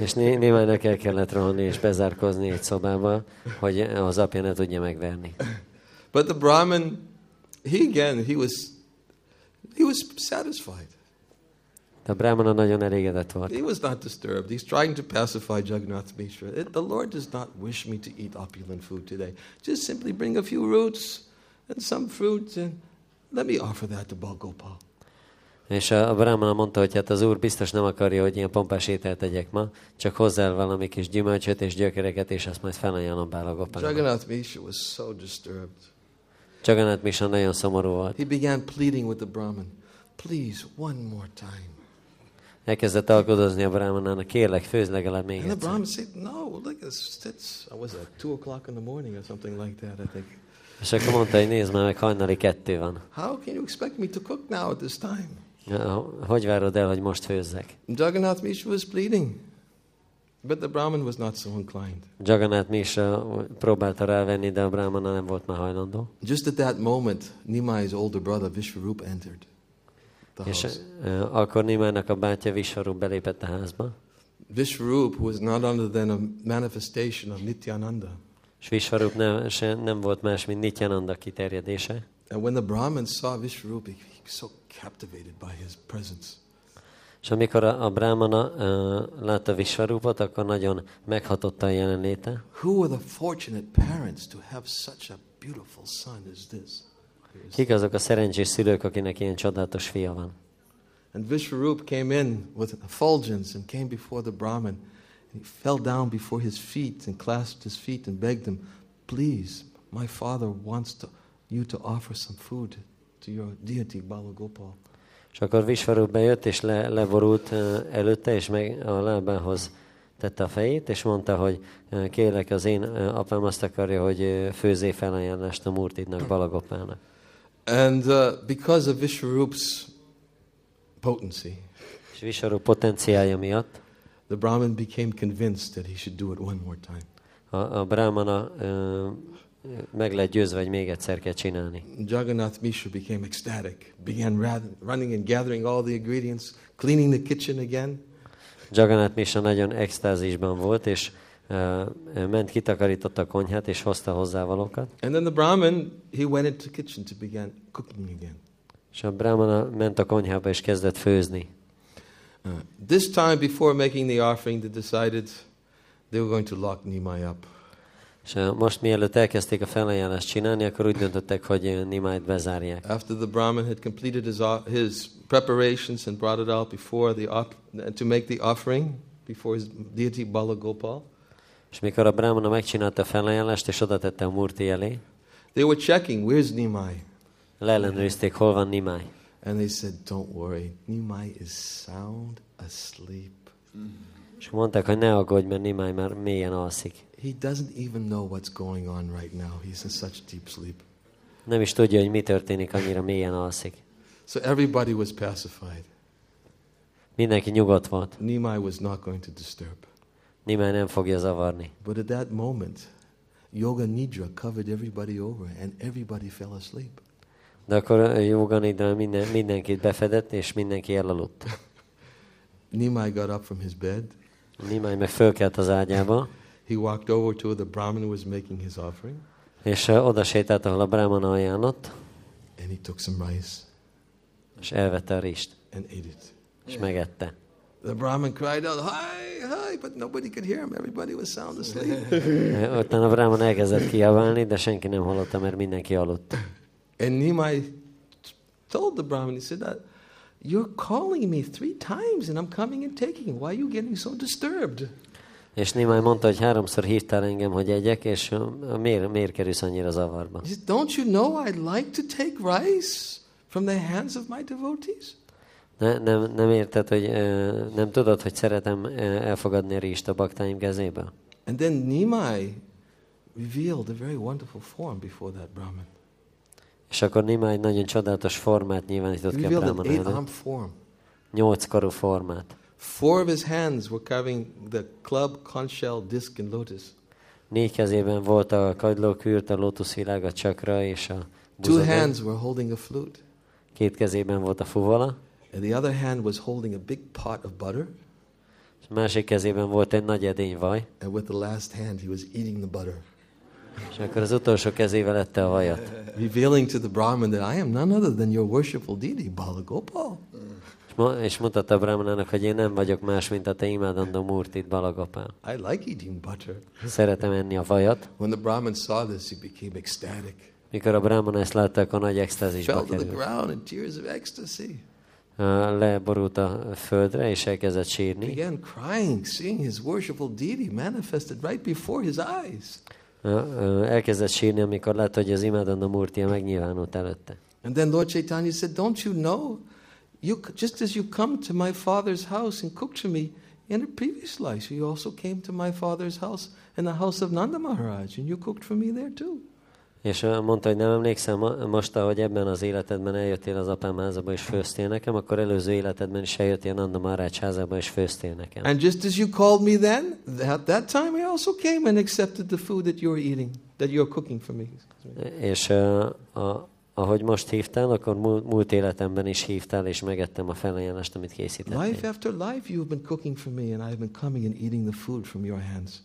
És Nimainak el kellett rohanni és bezárkozni egy szobába, hogy az apja ne tudja megverni. But the Brahmin, he again, he was, he was satisfied. De a Brahmana nagyon elégedett volt. He was not disturbed. He's trying to pacify Jagannath Mishra. It, the Lord does not wish me to eat opulent food today. Just simply bring a few roots and some fruit and let me offer that to Balgopal. És a Brahmana mondta, hogy hát az úr biztos nem akarja, hogy ilyen pompás ételt tegyek ma, csak hozzá valami kis gyümölcsöt és gyökereket, és azt majd felajánlom Bálagopának. Jagannath Mishra was so disturbed. Jagannath Misa nagyon szomorú volt. He began pleading with the Brahmin, please, one more time. Elkezdett alkodozni a Brahmanának, kérlek, főzd legalább még And the egyszer. Brahmin said, no, look, it's, it's was that, two o'clock in the morning or something like that, I think. És akkor mondta, hogy nézd már meg, hajnali kettő van. How can you expect me to cook now at this time? Hogy várod el, hogy most főzzek? Jagannath Mishra was pleading. But the Brahmin was not so inclined. Jagannath Misa próbálta rávenni, de a Brahmana nem volt már hajlandó. Just at that moment, Nimai's older brother Vishvarup entered the És house. uh, akkor Nimának a bátyja Visvarup belépett a házba, Vishvarup was not other than a manifestation of Nityananda. és Visvarup nem, se, nem volt más, mint Nityananda kiterjedése. And when the Brahmin saw Vishvarup, he he was so captivated by his presence. És amikor a, a Brahmana uh, látta Visvarupot, akkor nagyon meghatotta a jelenléte. Who are the fortunate parents to have such a beautiful son as this? Kik azok a szerencsés szülők, akinek ilyen csodálatos fia van? And Vishvarup came in with effulgence and came before the Brahmin. And he fell down before his feet and clasped his feet and begged him, Please, my father wants to, you to offer some food to your deity, Balagopal. És akkor Visvarup bejött, és le, leborult előtte, és meg a lábához tette a fejét, és mondta, hogy kérlek, az én apám azt akarja, hogy főzé felajánlást a Murtidnak, Balagopának. And uh, because of Vishvarup's potency, És Visvarup potenciálja miatt the Brahmin became convinced that he should do it one more time. a, a Brahmana uh, meg lett győzve, hogy még egyszer kell csinálni. Jagannath Mishra became ecstatic, began running and gathering all the ingredients, cleaning the kitchen again. Jagannath Misa nagyon extázisban volt, és uh, ment, kitakarította a konyhát, és hozta hozzá valókat. And then the Brahmin, he went into the kitchen to begin cooking again. És a Brahmana ment a konyhába, és kezdett főzni. Uh, this time, before making the offering, they decided they were going to lock Nimai up. És ö, most mielőtt elkezdték a felajánlást csinálni, akkor úgy döntöttek, hogy ö, Nimájt bezárják. After the Brahmin had completed his, o- his preparations and brought it out before the to make the offering before his deity Balagopal, És mikor a Brahmana megcsinálta a felajánlást, és oda tette a Murti elé, they were checking, where's Nimai? leellenőrizték, hol van Nimáj. And they said, don't worry, Nimai is sound asleep. És mondták, hogy ne aggódj, mert Nimáj már mélyen alszik. He doesn't even know what's going on right now. He's in such deep sleep. Nem is tudja, hogy mi történik, annyira mélyen alszik. So everybody was pacified. Mindenki nyugodt volt. Nimai was not going to disturb. Nimáj nem fogja zavarni. But at that moment, Yoga Nidra covered everybody over and everybody fell asleep. De akkor Yoga Nidra minden, mindenkit befedett, és mindenki elaludt. Nimai got up from his bed. Nimáj meg fölkelt az ágyába, He walked over to where the Brahmin was making his offering és oda sétált, ahol a Brahmana ajánlott, and he took some rice és elvette a rist, and ate it. és megette. The Brahmin cried out, Hi, hi, but nobody could hear him. Everybody was sound asleep. Utána a Brahman elkezdett kiabálni, de senki nem hallotta, mert mindenki aludt. and Nimai told the Brahmin, he said, that, You're calling me three times and I'm coming and taking. Why are you getting so disturbed? És Nimáj mondta, hogy háromszor hívtál engem, hogy egyek, és miért, miért kerülsz annyira zavarba? He said, Don't you know I'd like to take rice from the hands of my devotees? Ne, nem, nem érted, hogy ö, nem tudod, hogy szeretem ö, elfogadni a rist a baktáim kezéből? And then Nimai revealed a very wonderful form before that Brahmin. És akkor Nimáj egy nagyon csodálatos formát nyilvánított ki a Brahman. Nyolc karú formát. Four of his hands were carrying the club, conch shell, disc, and lotus. Négy kezében volt a kagylókürt, a lótuszvilág, a csakra és a Two hands were holding a flute, Két kezében volt a fuvala, and the other hand was holding a big pot of butter. és másik kezében volt egy nagy edény vaj, And with the last hand, he was eating the butter, és akkor az utolsó kezével ette a vajat. revealing to the Brahmin that I am none other than your worshipful deity, Balagopal. Mo- és mutatta Brahmanának, hogy én nem vagyok más, mint a te imádandó Murtit, Balagapál. I like eating butter. Szeretem enni a vajat. When the Brahmin saw this, he became ecstatic. Mikor a Brahmana ezt látta, akkor nagy extázisba fell to the került. ground in tears of Leborult a földre, és elkezdett sírni. Began crying, seeing his worshipful deity manifested right before his eyes. Elkezdett sírni, amikor látta, hogy az imádandó Murtia megnyilvánult előtte. And then Lord Chaitanya said, Don't you know? You, just as you come to my father's house and cooked for me in a previous life, you also came to my father's house in the house of Nanda Maharaj, and you cooked for me there too. És mondta, hogy nem emlékszem mo- most, ahogy ebben az életedben eljöttél az apám házába és főztél nekem, akkor előző életedben is eljöttél Nanda Marács házába és főztél nekem. And just as you called me then, at that time I also came and accepted the food that you're eating, that you're cooking for me. És ö, a, ahogy most hívtál, akkor múlt, életemben is hívtál, és megettem a felajánlást, amit készítettél. Life after life, you've been cooking for me, and I've been coming and eating the food from your hands.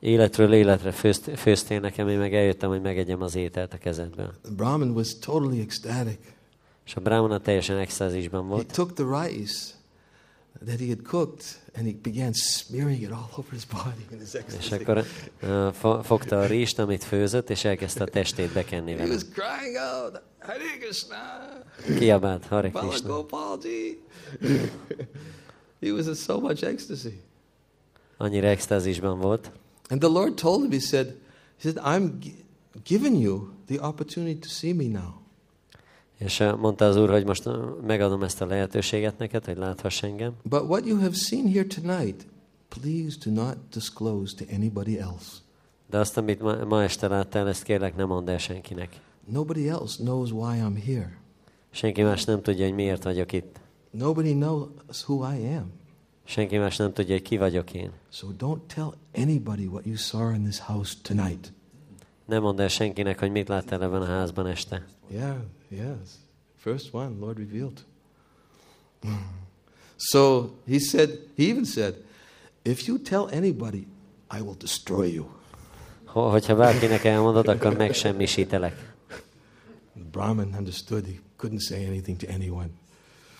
Életről életre főzt, főztél nekem, én meg eljöttem, hogy megegyem az ételt a kezedből. The Brahmin was totally ecstatic. És a Brahmana teljesen extázisban He volt, took the rice that he had cooked and he began smearing it all over his body in his és ecstasy. akkor uh, fo- fogta a rizst, amit főzött, és elkezdte a testét bekenni He vele. was crying out, Hare Krishna, Kiabált, Hare Krishna. Balagopalji. he was in so much ecstasy. Annyira extázisban volt. And the Lord told him, He said, He said, I'm gi- giving you the opportunity to see me now. És uh, mondta az úr, hogy most uh, megadom ezt a lehetőséget neked, hogy láthass engem. But what you have seen here tonight, please do not disclose to anybody else. De azt, amit ma, ma este láttál, ezt kérlek ne mondd el senkinek. Nobody else knows why I'm here. Senki más nem tudja, hogy miért vagyok itt. Nobody knows who I am. Senki más nem tudja, hogy ki vagyok én. So don't tell anybody what you saw in this house tonight. Nem mondd el senkinek, hogy mit láttál ebben a házban este. Yeah, yes. First one, Lord revealed. So he said, he even said, if you tell anybody, I will destroy you. Ho- Hogyha bárkinek elmondod, akkor megsemmisítelek. The Brahmin understood he couldn't say anything to anyone.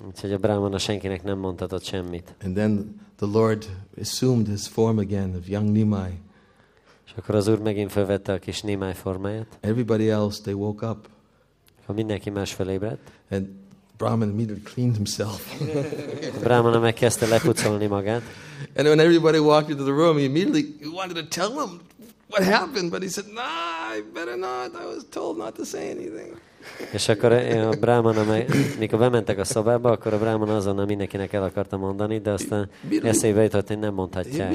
Úgyhogy a Brahmana senkinek nem mondhatott semmit. And then the Lord assumed his form again of young Nimai. És akkor az úr megint felvette a kis némáj formáját, Everybody else, they woke up. Ha mindenki más felébredt. And Brahman immediately cleaned himself. Brahmana megkezdte lepucolni magát, and when everybody walked into the room, he immediately he wanted to tell them what happened, but he said, Nah, I better not. I was told not to say anything. és akkor a Brahmana, meg, mikor bementek a szobába, akkor a Brahmana azonnal mindenkinek el akarta mondani, de aztán eszébe jutott, hogy nem mondhatja el.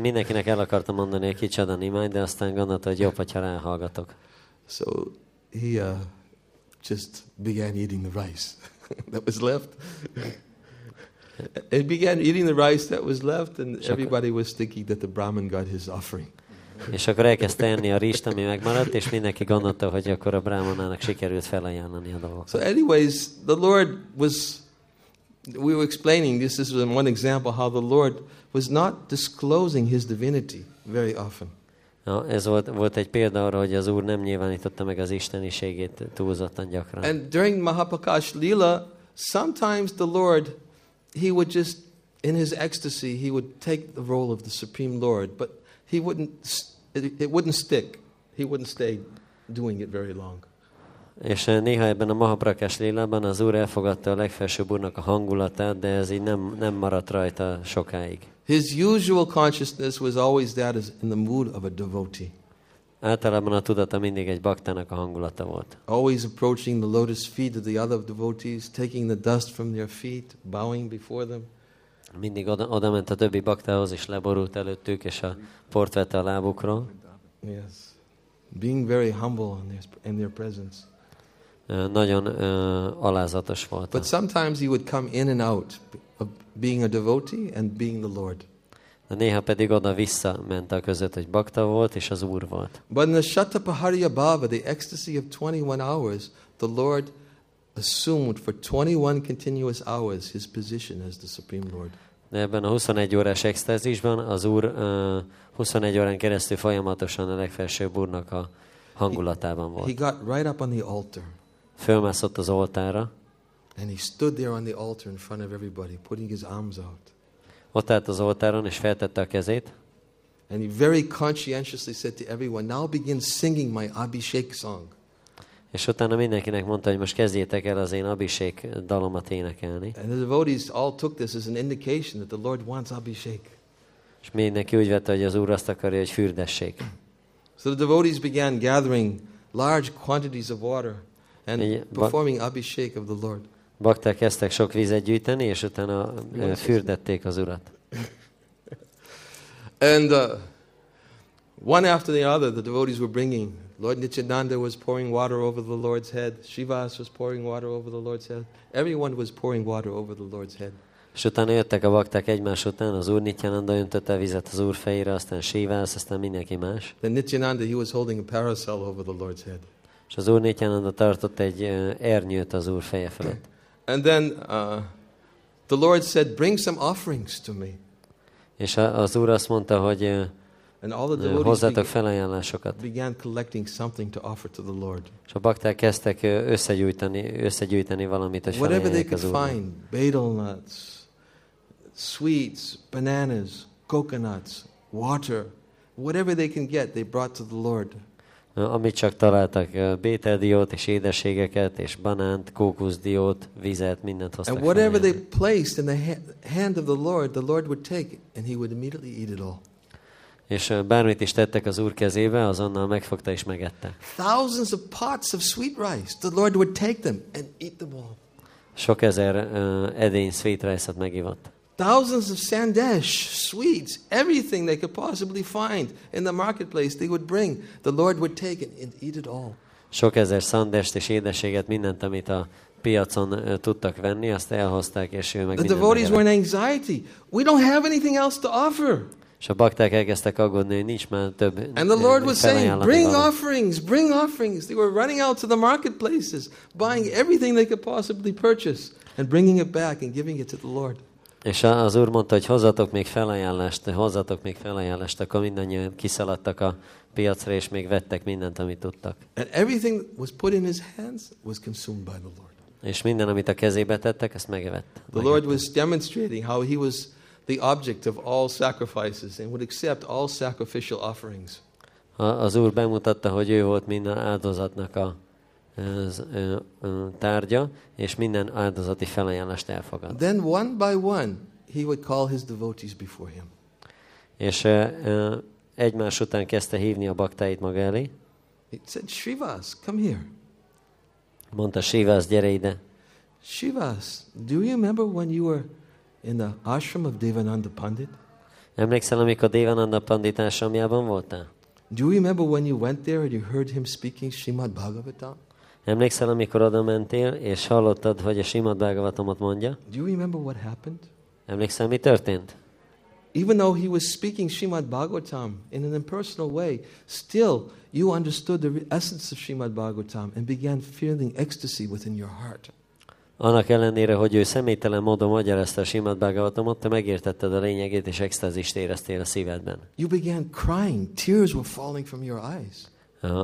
Mindenkinek el akarta mondani, hogy kicsoda Nimáj, de aztán gondolta, hogy jobb, hogyha ráhallgatok. So he uh, just began eating the rice that was left. he began eating the rice that was left, and everybody was thinking that the Brahmin got his offering. És akkor elkezdte enni a rizst, ami megmaradt, és mindenki gondolta, hogy akkor a Brahmanának sikerült felajánlani a dolgokat. So, anyways, the Lord was, we were explaining this, is one example how the Lord was not disclosing his divinity very often. Na, ez volt, volt egy példa arra, hogy az Úr nem nyilvánította meg az isteniségét túlzottan gyakran. And during Mahapakash Lila, sometimes the Lord, he would just, in his ecstasy, he would take the role of the Supreme Lord, but he wouldn't, it, it wouldn't stick. He wouldn't stay doing it very long. És eh, néha ebben a Mahaprakás lélában az Úr elfogadta a legfelsőbb Úrnak a hangulatát, de ez így nem, nem maradt rajta sokáig. His usual consciousness was always that as in the mood of a devotee, Általában a tudata mindig egy baktának a hangulata volt. always approaching the lotus feet of the other devotees, taking the dust from their feet, bowing before them. Mindig oda, oda ment a többi baktához, és leborult előttük, és a port vette a lábukról. Yes. Being very humble in their, in their presence. Nagyon alázatos volt. But sometimes he would come in and out of being a devotee and being the Lord. De néha pedig oda-vissza ment a között, hogy bakta volt, és az Úr volt. But in the Shatapaharya Bhava, the ecstasy of 21 hours, the Lord assumed for 21 continuous hours his position as the Supreme Lord. De ebben a 21 órás extázisban az Úr ö, 21 órán keresztül folyamatosan a legfelsőbb Úrnak a hangulatában He volt. got right up on the altar Fölmászott az oltára, and he stood there on the altar in front of everybody, putting his arms out. ott állt az oltáron, és feltette a kezét, And he very conscientiously said to everyone, Now begin singing my Abhishek song. és utána mindenkinek mondta, hogy most kezdjétek el az én abiség dalomat énekelni. And the devotees all took this as an indication that the Lord wants Abhishek. És mindenki úgy vette, hogy az Úr azt akarja, hogy fürdessék. So the devotees began gathering large quantities of water and but- performing Abhishek of the Lord. Bakták kezdtek sok vizet gyűjteni, és utána ö, fürdették az Urat. And uh, one after the other, the devotees were bringing. Lord Nityananda was pouring water over the Lord's head. Shivas was pouring water over the Lord's head. Everyone was pouring water over the Lord's head. És utána jöttek a bakták egymás után, az Úr Nityananda öntötte a vizet az Úr fejére, aztán Sivász, aztán mindenki más. Then Nityananda, he was holding a parasol over the Lord's head. És az Úr Nityananda tartott egy ernyőt az Úr feje felett. And then uh, the Lord said, Bring some offerings to me. És az Úr azt mondta, hogy And all the hozzátok felajánlásokat. began collecting something to offer to the Lord. És a bakták kezdtek összegyűjteni, összegyűjteni valamit, hogy Whatever they could find betel nuts, sweets, bananas, coconuts, water, whatever they can get, they brought to the Lord. Amit csak találtak, bételdiót és édességeket, és banánt, kókuszdiót, vizet, mindent hoztak And whatever they placed in the ha- hand of the Lord, the Lord would take it and he would immediately eat it all. És bármit is tettek az Úr kezébe, azonnal megfogta és megette. Thousands of pots of sweet rice, the Lord would take them and eat them all. Sok ezer uh, edény sweet rice-ot megivott. Thousands of sandesh, sweets, everything they could possibly find in the marketplace, they would bring. The Lord would take it and eat it all. Sok ezer szandest és édességet, mindent, amit a piacon tudtak venni, azt elhozták, és ő meg The devotees were in anxiety. We don't have anything else to offer. És a bakták elkezdtek aggódni, hogy nincs már több And the Lord was saying, Bring offerings, bring offerings. They were running out to the marketplaces, buying everything they could possibly purchase, and bringing it back and giving it to the Lord. És az úr mondta, hogy hozzatok még felajánlást, hozzatok még felajánlást, akkor mindannyian kiszaladtak a piacra, és még vettek mindent, amit tudtak. And everything was put in his hands was consumed by the Lord. És minden, amit a kezébe tettek, ezt megevett. The Lord was demonstrating how he was the object of all sacrifices and would accept all sacrificial offerings. Az Úr bemutatta, hogy ő volt minden áldozatnak a tárgya, és minden áldozati felajánlást elfogad. Then one by one, he would call his devotees before him. És ö, egymás után kezdte hívni a baktáit maga elé. He said, Shrivas, come here. Mondta, Sivász, gyere ide. Shrivas, do you remember when you were in the ashram of Devananda Pandit? Emlékszel, amikor Dévananda Pandit ásamjában voltál? Do you remember when you went there and you heard him speaking Srimad Bhagavatam? Emlékszel, amikor oda mentél, és hallottad, hogy a Simad Bhagavatamot mondja? Do you remember what happened? Emlékszel, mi történt? Even though he was speaking Srimad Bhagavatam in an impersonal way, still you understood the essence of Srimad Bhagavatam and began feeling ecstasy within your heart. Annak ellenére, hogy ő személytelen módon magyarázta a Simad Bhagavatamot, te megértetted a lényegét, és extázist éreztél a szívedben. You began crying, tears were falling from your eyes.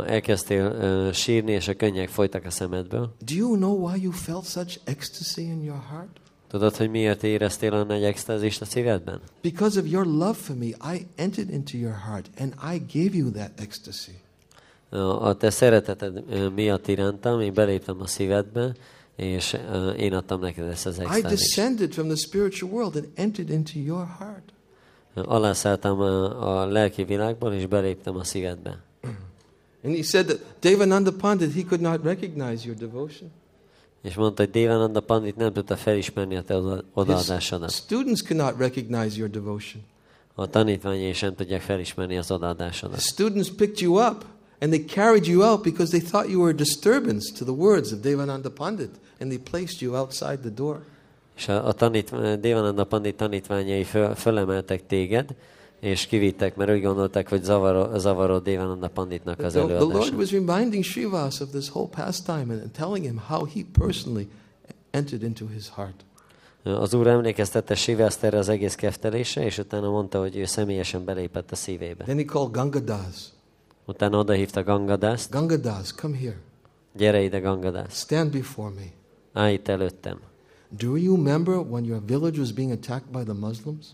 Elkezdtél sírni, és a könnyek folytak a szemedből. Do you know why you felt such ecstasy in your heart? Tudod, hogy miért éreztél olyan nagy extázist a szívedben? Because of your love for me, I entered into your heart and I gave you that ecstasy. A te szereteted miatt irántam, én beléptem a szívedbe, és én adtam neked ezt az I extázist. descended from the spiritual world and entered into your heart. Alászálltam a, a lelki világból, és beléptem a szívedbe. And he said that Devananda Pandit, he could not recognize your devotion. És mondta, hogy Dévananda Pandit nem tudta felismerni a te odaadásodat. students cannot recognize your devotion. A tanítványai sem tudják felismerni az The odaadásodat. students picked you up and they carried you out because they thought you were a disturbance to the words of Devananda Pandit and they placed you outside the door. És a, a tanítv- Dévananda Pandit tanítványai föl, fölemeltek téged, és kivittek, mert úgy gondolták, hogy zavarod, zavarod Dévananda Panditnak az the Lord előadása. was reminding Srivas of this whole pastime and, telling him how he personally entered into his heart. Az Úr emlékeztette Sivászt erre az egész keftelésre, és utána mondta, hogy ő személyesen belépett a szívébe. Then he called Gangadas. Utána odahívta Gangadászt, Gangadas, come here. gyere ide Gangadász, Stand before me. állj itt előttem. Do you remember when your village was being attacked by the Muslims?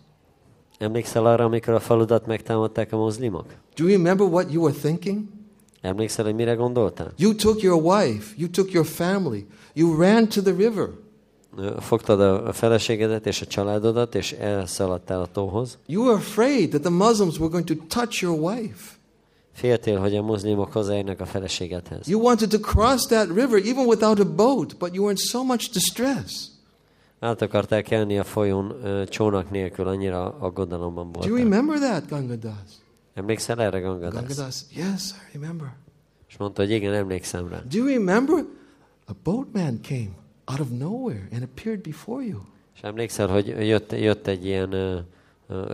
Emlékszel arra, amikor a faludat megtámadták a mozlimok? Do you remember what you were thinking? Emlékszel, hogy mire gondoltál? You took your wife, you took your family, you ran to the river. Fogtad a a feleségedet és a családodat, és elszaladtál a tóhoz. You were afraid that the Muslims were going to touch your wife. Féltél, hogy a mozlimok hozzáérnek a feleségedhez. You wanted to cross that river even without a boat, but you were in so much distress. Át akarták kelni a folyón csónak nélkül, annyira aggodalomban Do you remember that, Gangadas? Emlékszel erre, Gangadász? Gangadas, yes, I remember. És mondta, hogy igen, emlékszem rá. Do you remember? A boatman came out of nowhere and appeared before you. És emlékszel, hogy jött, jött egy ilyen ö,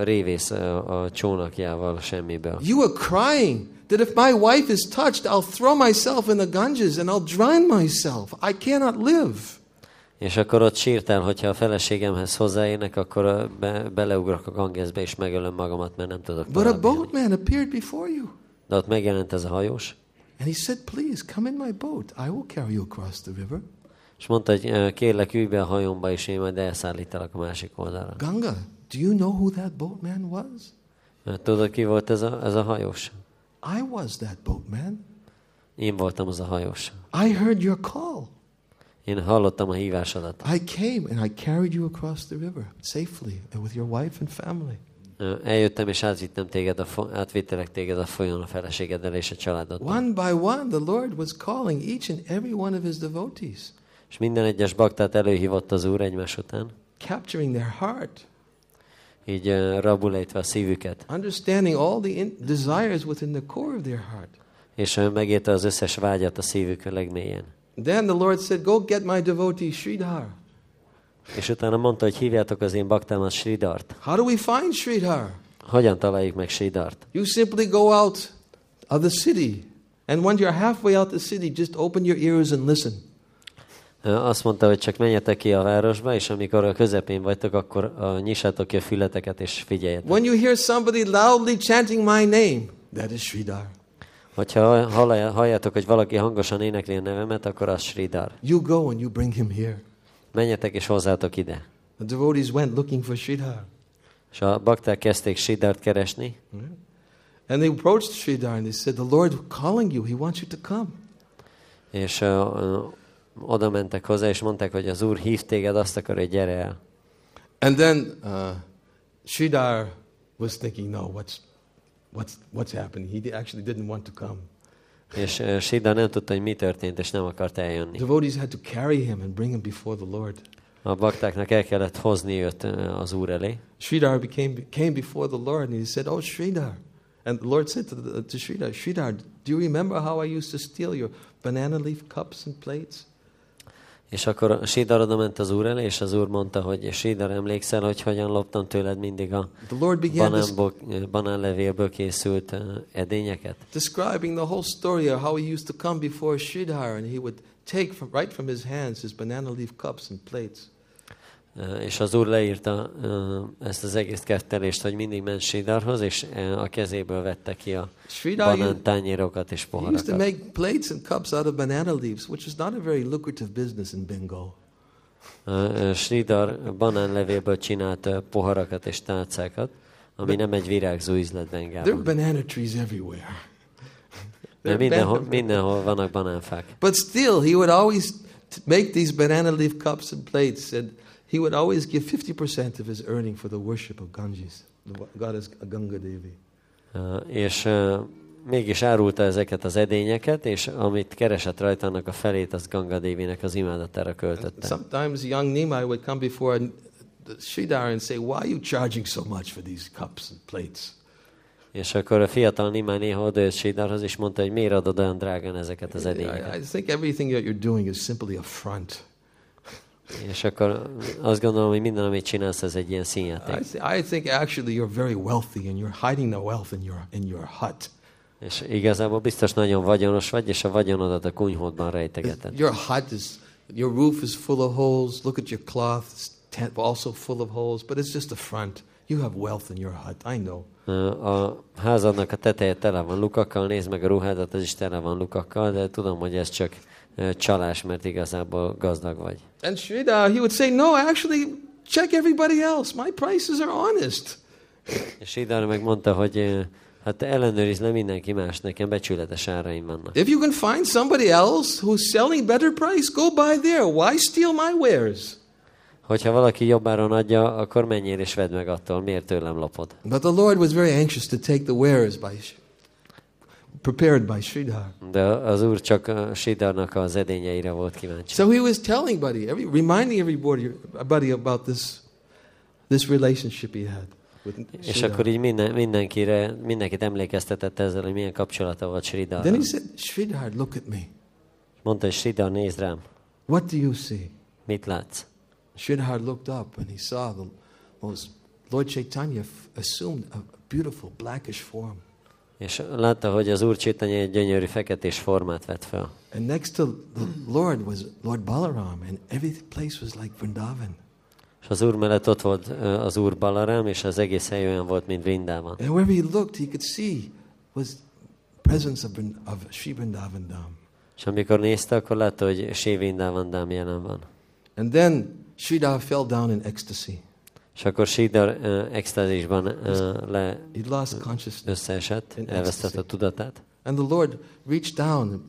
révész a csónakjával semmiből. You were crying that if my wife is touched, I'll throw myself in the Ganges and I'll drown myself. I cannot live. És akkor ott sírtál, hogyha a feleségemhez hozzáérnek, akkor be, beleugrok a gangeszbe, és megölöm magamat, mert nem tudok But a boatman appeared before you. De ott megjelent ez a hajós, And he said, Please come in my boat. I will carry you across the river. és mondta, hogy kérlek, ülj be a hajomba, és én majd elszállítalak a másik oldalra. Ganga, do you know who that boatman was? Tudod, ki volt ez a, ez a hajós? I was that boatman. Én voltam az a hajós. I heard your call. Én hallottam a hívásodat. I came and I carried you across the river safely and with your wife and family. Eljöttem, és átvittem téged a átvittelek téged a folyón a feleségeddel és a családoddal. One by one, the Lord was calling each and every one of his devotees, És minden egyes baktát előhívott az Úr egymás után, capturing their heart, így ö, rabulejtve a szívüket, understanding all the desires within the core of their heart. és megérte az összes vágyat a szívük legmélyen. Then the Lord said, Go get my devotee Sridhar. És utána mondta, hogy hívjátok az én baktámat Sridart. How do we find Sridhar? Hogyan találjuk meg Sridart? You simply go out of the city, and when you're halfway out the city, just open your ears and listen. Azt mondta, hogy csak menjetek ki a városba, és amikor a közepén vagytok, akkor uh, nyissátok ki a fületeket, és figyeljetek. When you hear somebody loudly chanting my name, that is Sridhar. Hogyha halljátok, hogy valaki hangosan énekli a nevemet, akkor az Sridhar. You go and you bring him here. Menjetek és hozzátok ide. The devotees went looking for Sridhar. És a bakták kezdték Sridhart keresni, And they approached Sridhar and they said, The Lord calling you, He wants you to come. és uh, oda mentek hozzá, és mondták, hogy az Úr hív téged, azt akar, hogy gyere el. And then uh, Sridhar was thinking, No, what's, what's, what's happening? He actually didn't want to come. És uh, Sridhar nem tudta, hogy mi történt, és nem akart eljönni. Devotees had to carry him and bring him before the Lord. A baktáknak el kellett hozni őt uh, az Úr elé, Sridhar became, came before the Lord and he said, Oh, Sridhar. And the Lord said to, the, to Sridhar, Sridhar, do you remember how I used to steal your banana leaf cups and plates? És akkor Sridhar oda ment az Úr elé, és az Úr mondta, hogy Sridhar, emlékszel, hogy hogyan loptam tőled mindig a banánból, banánlevélből készült uh, edényeket? describing the whole story of how he used to come before Sridhar and he would take from, right from his hands his banana leaf cups and plates. És az Úr leírta ezt az egész kettelést, hogy mindig ment Sridharhoz, és a kezéből vette ki a banántányérokat és he used to poharakat. make plates and cups out of banana leaves, which is not a very lucrative business in Bengal. Sridhar banánlevélből csinált poharakat és tálcákat, ami nem egy virágzó üzlet There are banana trees everywhere. Are mindenhol, mindenhol vannak banánfák. But still, he would always make these banana leaf cups and plates, and he would always give 50% of his earning for the worship of Ganges, the goddess Ganga Devi. Uh, és uh, mégis árulta ezeket az edényeket, és amit keresett rajta, annak a felét az Ganga Dévinek az imádatára költötte. Sometimes young Nimai would come before the Sridhar and say, Why are you charging so much for these cups and plates? És akkor a fiatal Nimai néha odajött Siddharhoz, és mondta, hogy miért adod olyan drágán ezeket az I, edényeket. I think everything that you're doing is simply a front. És akkor azt gondolom, hogy minden, amit csinálsz, ez egy ilyen I, színjáték. th- I think actually you're very wealthy and you're hiding the wealth in your, in your hut. És igazából biztos nagyon vagyonos vagy, és a vagyonodat a kunyhódban rejtegeted. Your hut is, your roof is full of holes. Look at your cloth, it's tent also full of holes, but it's just a front. You have wealth in your hut, I know. A házadnak a teteje tele van lukakkal, nézd meg a ruhádat, az is tele van lukakkal, de tudom, hogy ez csak csalás, mert igazából gazdag vagy. And Sridhar, he would say, No, actually, check everybody else. My prices are honest. És Sidar meg mondta, hogy hát ellenőrizd le mindenki más, nekem becsületes áraim vannak. If you can find somebody else who's selling better price, go buy there. Why steal my wares? Hogyha valaki jobbáron adja, akkor menjél és vedd meg attól, miért tőlem lopod. But the Lord was very anxious to take the wares by, prepared by Sridhar. De az úr csak a Sidarnak az edényeire volt kíváncsi. So he was telling buddy, every, reminding everybody buddy about this, this relationship he had with És Sridhar. akkor így minden, mindenkire, mindenkit emlékeztetett ezzel, hogy milyen kapcsolata volt Sridar. Then he said, Sridhar, look at me. Mondta, hogy Sridar, nézd rám, What do you see? mit látsz? Sridhar looked up and he saw the most, Lord Chaitanya assumed a beautiful blackish form. És látta, hogy az úr Csitanya egy gyönyörű feketés formát vett fel. And next to the Lord was Lord Balaram, and every place was like Vrindavan. És az úr mellett ott volt az úr Balarám, és az egész hely olyan volt, mint Vrindában. And wherever he looked, he could see was presence of, of Sri Vrindavan Dham. És amikor nézte, akkor látta, hogy Sri Vrindavan Dham jelen van. And then Sridhar fell down in ecstasy. És akkor Sridhar uh, extázisban uh, le összeesett, elvesztette a tudatát. And the Lord reached down and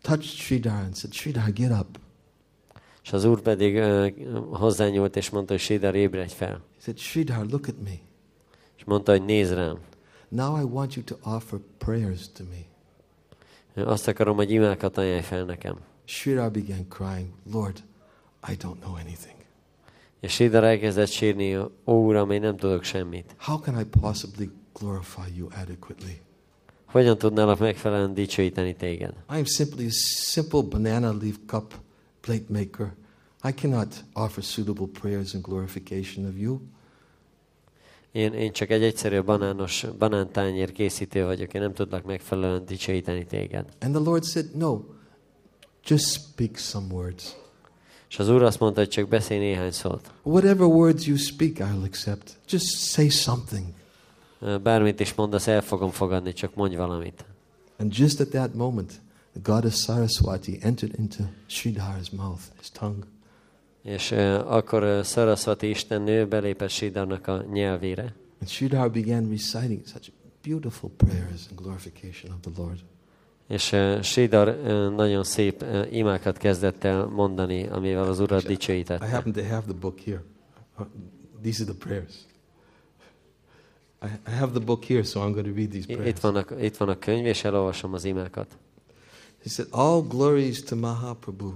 touched Sridhar and said, Sridhar, get up. És az úr pedig uh, hozzányúlt, és mondta, hogy Sridhar, ébredj fel. He said, Sridhar, look at me. És mondta, hogy nézd rám. Now I want you to offer prayers to me. Azt akarom, hogy imákat ajánlj fel nekem. Sridhar began crying, Lord, I don't know anything. És Sridhar elkezdett sírni, ó Uram, én nem tudok semmit. How can I possibly glorify you adequately? Hogyan tudnálak megfelelően dicsőíteni téged? I am simply a simple banana leaf cup plate maker. I cannot offer suitable prayers and glorification of you. Én, én csak egy egyszerű banános, banántányér készítő vagyok, én nem tudlak megfelelően dicsőíteni téged. And the Lord said, No, just speak some words. És az úr azt mondta, hogy csak beszélj néhány szót. Whatever words you speak, I'll accept. Just say something. Bármit is mondasz, el fogom fogadni, csak mondj valamit. And just at that moment, the goddess Saraswati entered into Sridhar's mouth, his tongue. És uh, akkor uh, Sarasvati istennő belépett Siddharnak a nyelvére, And Sridhar began reciting such beautiful prayers and glorification of the Lord. És uh, Siddhar uh, nagyon szép uh, imákat kezdett el mondani, amivel az Urat I dicsőítette. happen to have the book here. Uh, These are the prayers. I I have the book here, so I'm going to read these I- prayers. Itt van, a, itt van a könyv, és elolvasom az imákat. He said, All glories to Mahaprabhu.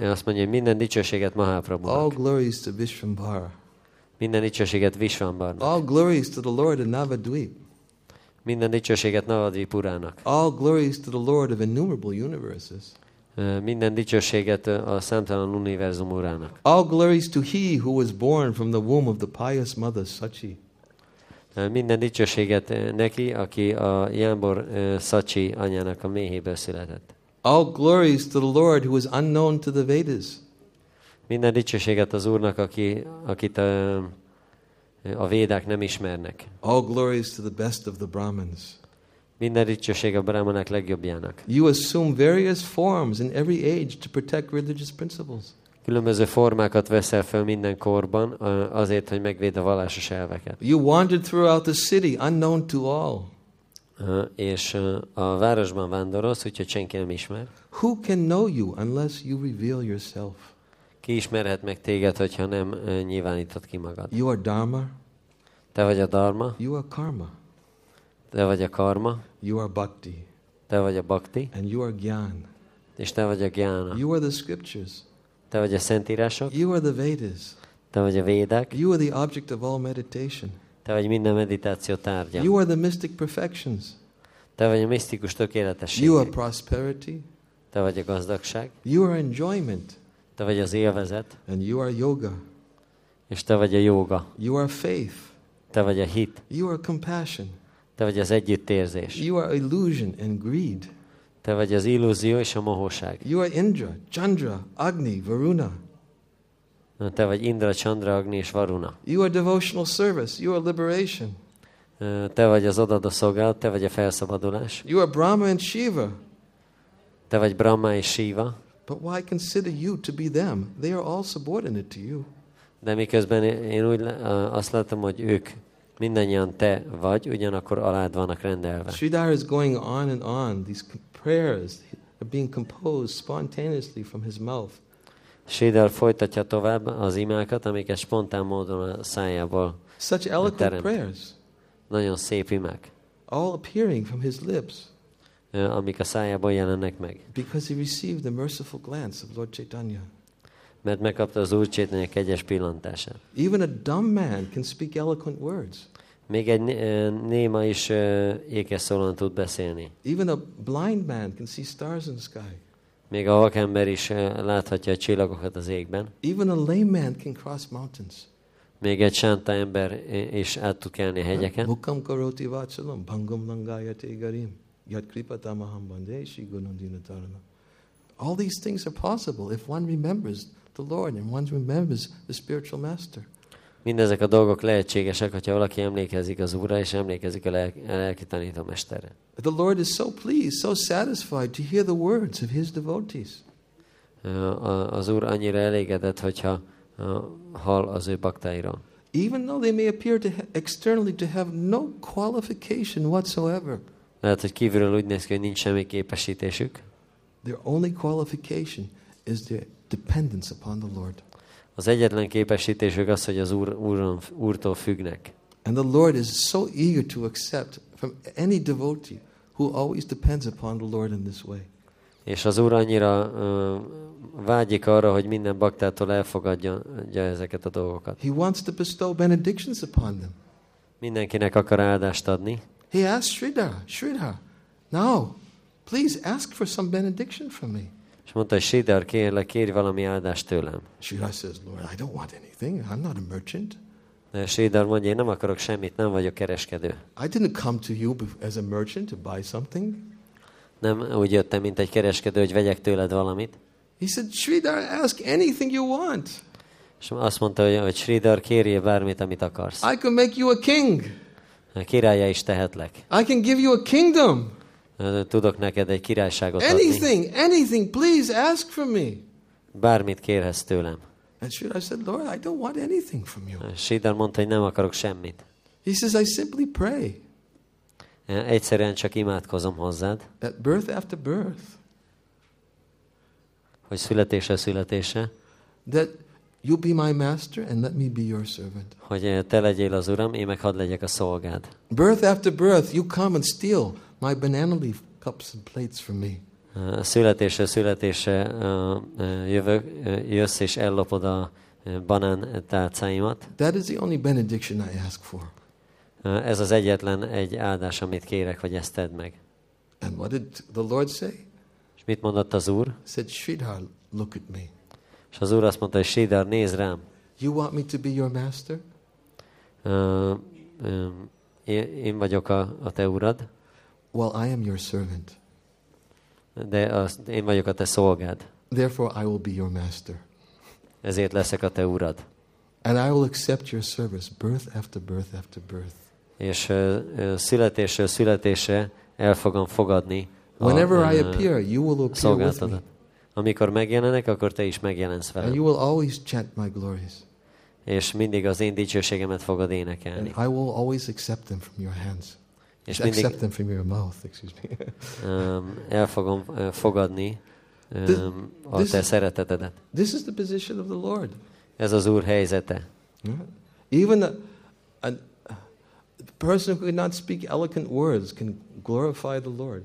Azt mondja, hogy minden dicsőséget All Mahaprabhunak, glories to Vishvambhara. minden dicsőséget Vishvambarnak, All glories to the Lord of Navadvip. Minden dicsőséget Navadvipurának, All glories to the Lord of innumerable universes. Minden dicsőséget a számtalan univerzum urának. All glories to he who was born from the womb of the pious mother Sachi. Minden dicsőséget neki, aki a Jámbor ö, Szacsi anyának a méhéből született. All glories to the Lord who is unknown to the Vedas. Minden dicsőséget az Úrnak, aki, akit a, a védák nem ismernek. All glories to the best of the Brahmins. Minden dicsőség a Brahmanek legjobbjának. You assume various forms in every age to protect religious principles. Különböző formákat veszel fel minden korban azért, hogy megvéd a vallásos elveket. You wandered throughout the city unknown to all. Ö, És ö, a városban vándorolsz, úgyhogy senki nem ismer. Who can know you unless you reveal yourself? Ki ismerhet meg téged, hogyha nem nyilvánítod ki magad? You are Dharma, Te vagy a dharma, you are Karma, te vagy a karma, you are Bhakti, te vagy a bhakti, and you are Gyan. és te vagy a gyána. You are the scriptures, Te vagy a szentírások, you are the Vedas, te vagy a védek, you are the object of all meditation, te vagy minden meditáció tárgya. you are the mystic perfections, Te vagy a misztikus tökéletesség. you are prosperity, Te vagy a gazdagság, you are enjoyment, te vagy az élvezet, and you are yoga, és te vagy a jóga, you are faith, te vagy a hit, you are compassion, te vagy az együttérzés, you are illusion and greed, te vagy az illúzió és a mohóság. you are Indra, Chandra, Agni, Varuna, Te vagy Indra, Chandra, Agni és Varuna. you are devotional service, you are liberation, Te vagy az odadó szolgálat, te vagy a felszabadulás, you are Brahma and Shiva. te vagy Brahma és Shiva, But why consider you to be them? They are all subordinate to you. de miközben én úgy azt látom, hogy ők mindannyian te vagy, ugyanakkor alád vannak rendelve. Sridhar is going on and on. These prayers are being composed spontaneously from his mouth. Sridhar folytatja tovább az imákat, amiket spontán módon a szájából. Such eloquent prayers, Nagyon szép imák, all appearing from his lips, amik a szájából jelennek meg. because he received the merciful glance of Lord Chaitanya. Mert megkapta az Úr Csétanya kegyes pillantását. Even a dumb man can speak eloquent words. Még egy néma is ékes szólon tud beszélni. Even a blind man can see stars in the sky. Még a vakember is láthatja a csillagokat az égben. Even a lame man can cross mountains. Még egy sánta ember is át tud kelni a hegyeken. Mukam karoti vachalam bhangam langayate garim yat kripatamaham bande shri gunandina tarana. All these things are possible if one remembers the Lord and one remembers the spiritual master. Mindezek a dolgok lehetségesek, hogyha valaki emlékezik az Úrra, és emlékezik a, lelki, a lelki tanítómesterre. The Lord is so pleased, so satisfied to hear the words of his devotees. Az Úr annyira elégedett, hogyha hall az ő baktáiról. Even though they may appear to externally to have no qualification whatsoever, Lehet, hogy kívülről úgy néz ki, hogy nincs semmi képesítésük. their only qualification is their dependence upon the Lord. Az egyetlen képesítésük az, hogy az úr, úron, Úrtól függnek. And the Lord is so eager to accept from any devotee who always depends upon the Lord in this way. És az Úr annyira ö, vágyik arra, hogy minden baktától elfogadja adja ezeket a dolgokat. He wants to bestow benedictions upon them. Mindenkinek akar áldást adni. He asked Sridhar, Sridhar, now, please ask for some benediction from me. És mondta, hogy Sidar, kérlek, kérj valami áldást tőlem. Sridhar says, Lord, I don't want anything. I'm not a merchant. De Sidar mondja, én nem akarok semmit, nem vagyok kereskedő. I didn't come to you as a merchant to buy something. Nem úgy jöttem, mint egy kereskedő, hogy vegyek tőled valamit. He said, Sridhar, ask anything you want. És azt mondta, hogy, hogy Sridar, kérjél bármit, amit akarsz. I can make you a king. Királya is tehetlek. I can give you a kingdom. Tudok neked egy királyságot adni. Anything, anything, please ask from me. Bármit kérhetsz tőlem. And Sridhar said, Lord, I don't want anything from you. Sidar mondta, hogy nem akarok semmit. He says, I simply pray Egyszerűen csak imádkozom hozzád, at birth after birth hogy születése születése, that you be my master and let me be your servant. hogy te legyél az uram, én meg hadd legyek a szolgád. Birth after birth, you come and steal my banana leaf cups and plates from me. Ö, Születésre születése ö, ö, jövök, jössz és ellopod a banán tálcáimat. That is the only benediction I ask for. Ez az egyetlen egy áldás, amit kérek, hogy ezt tedd meg. And what did the Lord say? És mit mondott az úr? He said, Sridhar, look at me. És az úr azt mondta, hogy Sidar, nézd rám. You want me to be your master? Ö, ö, Én, én vagyok a, a te urad, Well, I am your servant. de az, én vagyok a te szolgád. Therefore, I will be your master. Ezért leszek a te urad. And I will accept your service, birth after birth after birth. És ö, születésről születésre el fogom fogadni a, Whenever I appear, you will appear with me. Amikor megjelenek, akkor te is megjelensz And velem. you will always chant my glories. És mindig az én dicsőségemet fogod And énekelni. I will always accept them from your hands. És accept mindig them from your mouth, excuse me. um, el fogom ö, fogadni This- um, a this te is- szeretetedet. this is the position of the Lord. Ez az Úr helyzete. Yeah. Even a, a, a person who cannot speak eloquent words can glorify the Lord.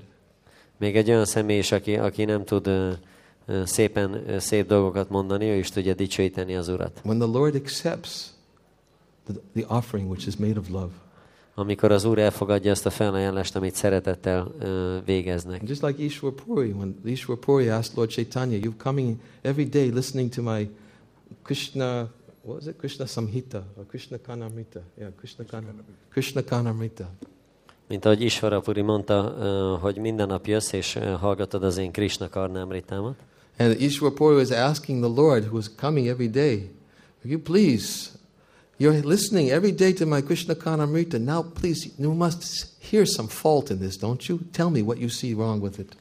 Még egy olyan személy is, aki, aki nem tud ö, szépen szép dolgokat mondani, ő is tudja dicsőíteni az Urat. When the Lord accepts the, the offering which is made of love, Amikor az Úr elfogadja ezt a felajánlást, amit szeretettel ö, végeznek. Just like Ishwar Puri, when Ishwar Puri asked Lord Chaitanya, You're coming every day listening to my Krishna, what was it? Krishna Samhita or Krishna Kanamrita. Yeah, Krishna Kanamrita. Krishna Kanamrita. Mint ahogy Isvarapuri mondta, hogy minden nap jössz és hallgatod az én Krishna karnámritámat. And Ishwar Puri was asking the Lord, who was coming every day, Will you please, you're listening every day to my Krishna Kanamrita. Now, please, you must hear some fault in this, don't you? Tell me what you see wrong with it.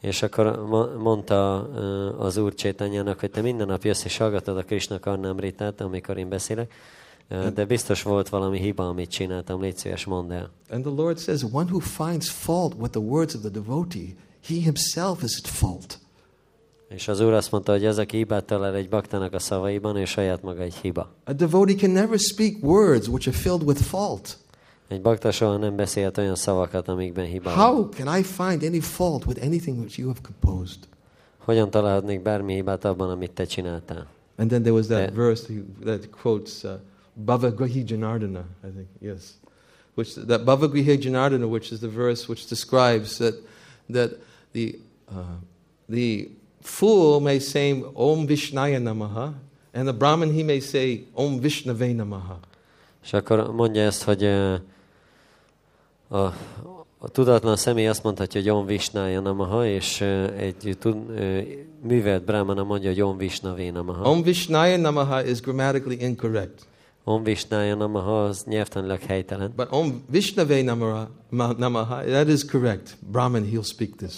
És akkor mo- mondta eh, az Úr Csétanyának, hogy te minden nap jössz és hallgatod a Krishna karnámritát, amikor én beszélek, eh, de biztos volt valami hiba, amit csináltam, légy szíves, mondd el. And the Lord says, One who finds fault with the words of the devotee, he himself is at fault. És az Úr azt mondta, hogy aki hibát talál egy baktának a szavaiban, ő saját maga egy hiba. A devotee can never speak words which are filled with fault. Egy bakta soha nem beszélt olyan szavakat, amikben hiba van. How can I find any fault with anything which you have composed? Hogyan találhatnék bármi hibát abban, amit te csináltál? And then there was that verse that quotes uh, Bhavagrihi Janardana, I think, yes. Which, that Bhavagrihi Janardana, which is the verse which describes that, that the, uh, the fool may say Om Vishnaya Namaha, and the Brahmin he may say Om Vishnave Namaha. És akkor mondja ezt, hogy ö, a, a tudatlan személy azt mondhatja, hogy Om Visnája Namaha, és ö, egy tud, ö, művelt brahmana mondja, hogy Om Visnavé Namaha. Om Vishnaya Namaha is grammatically incorrect. Om Visnája Namaha az nyelvtanilag helytelen. But Om Vishnave Namaha, ma- namaha that is correct. Brahmin, he'll speak this.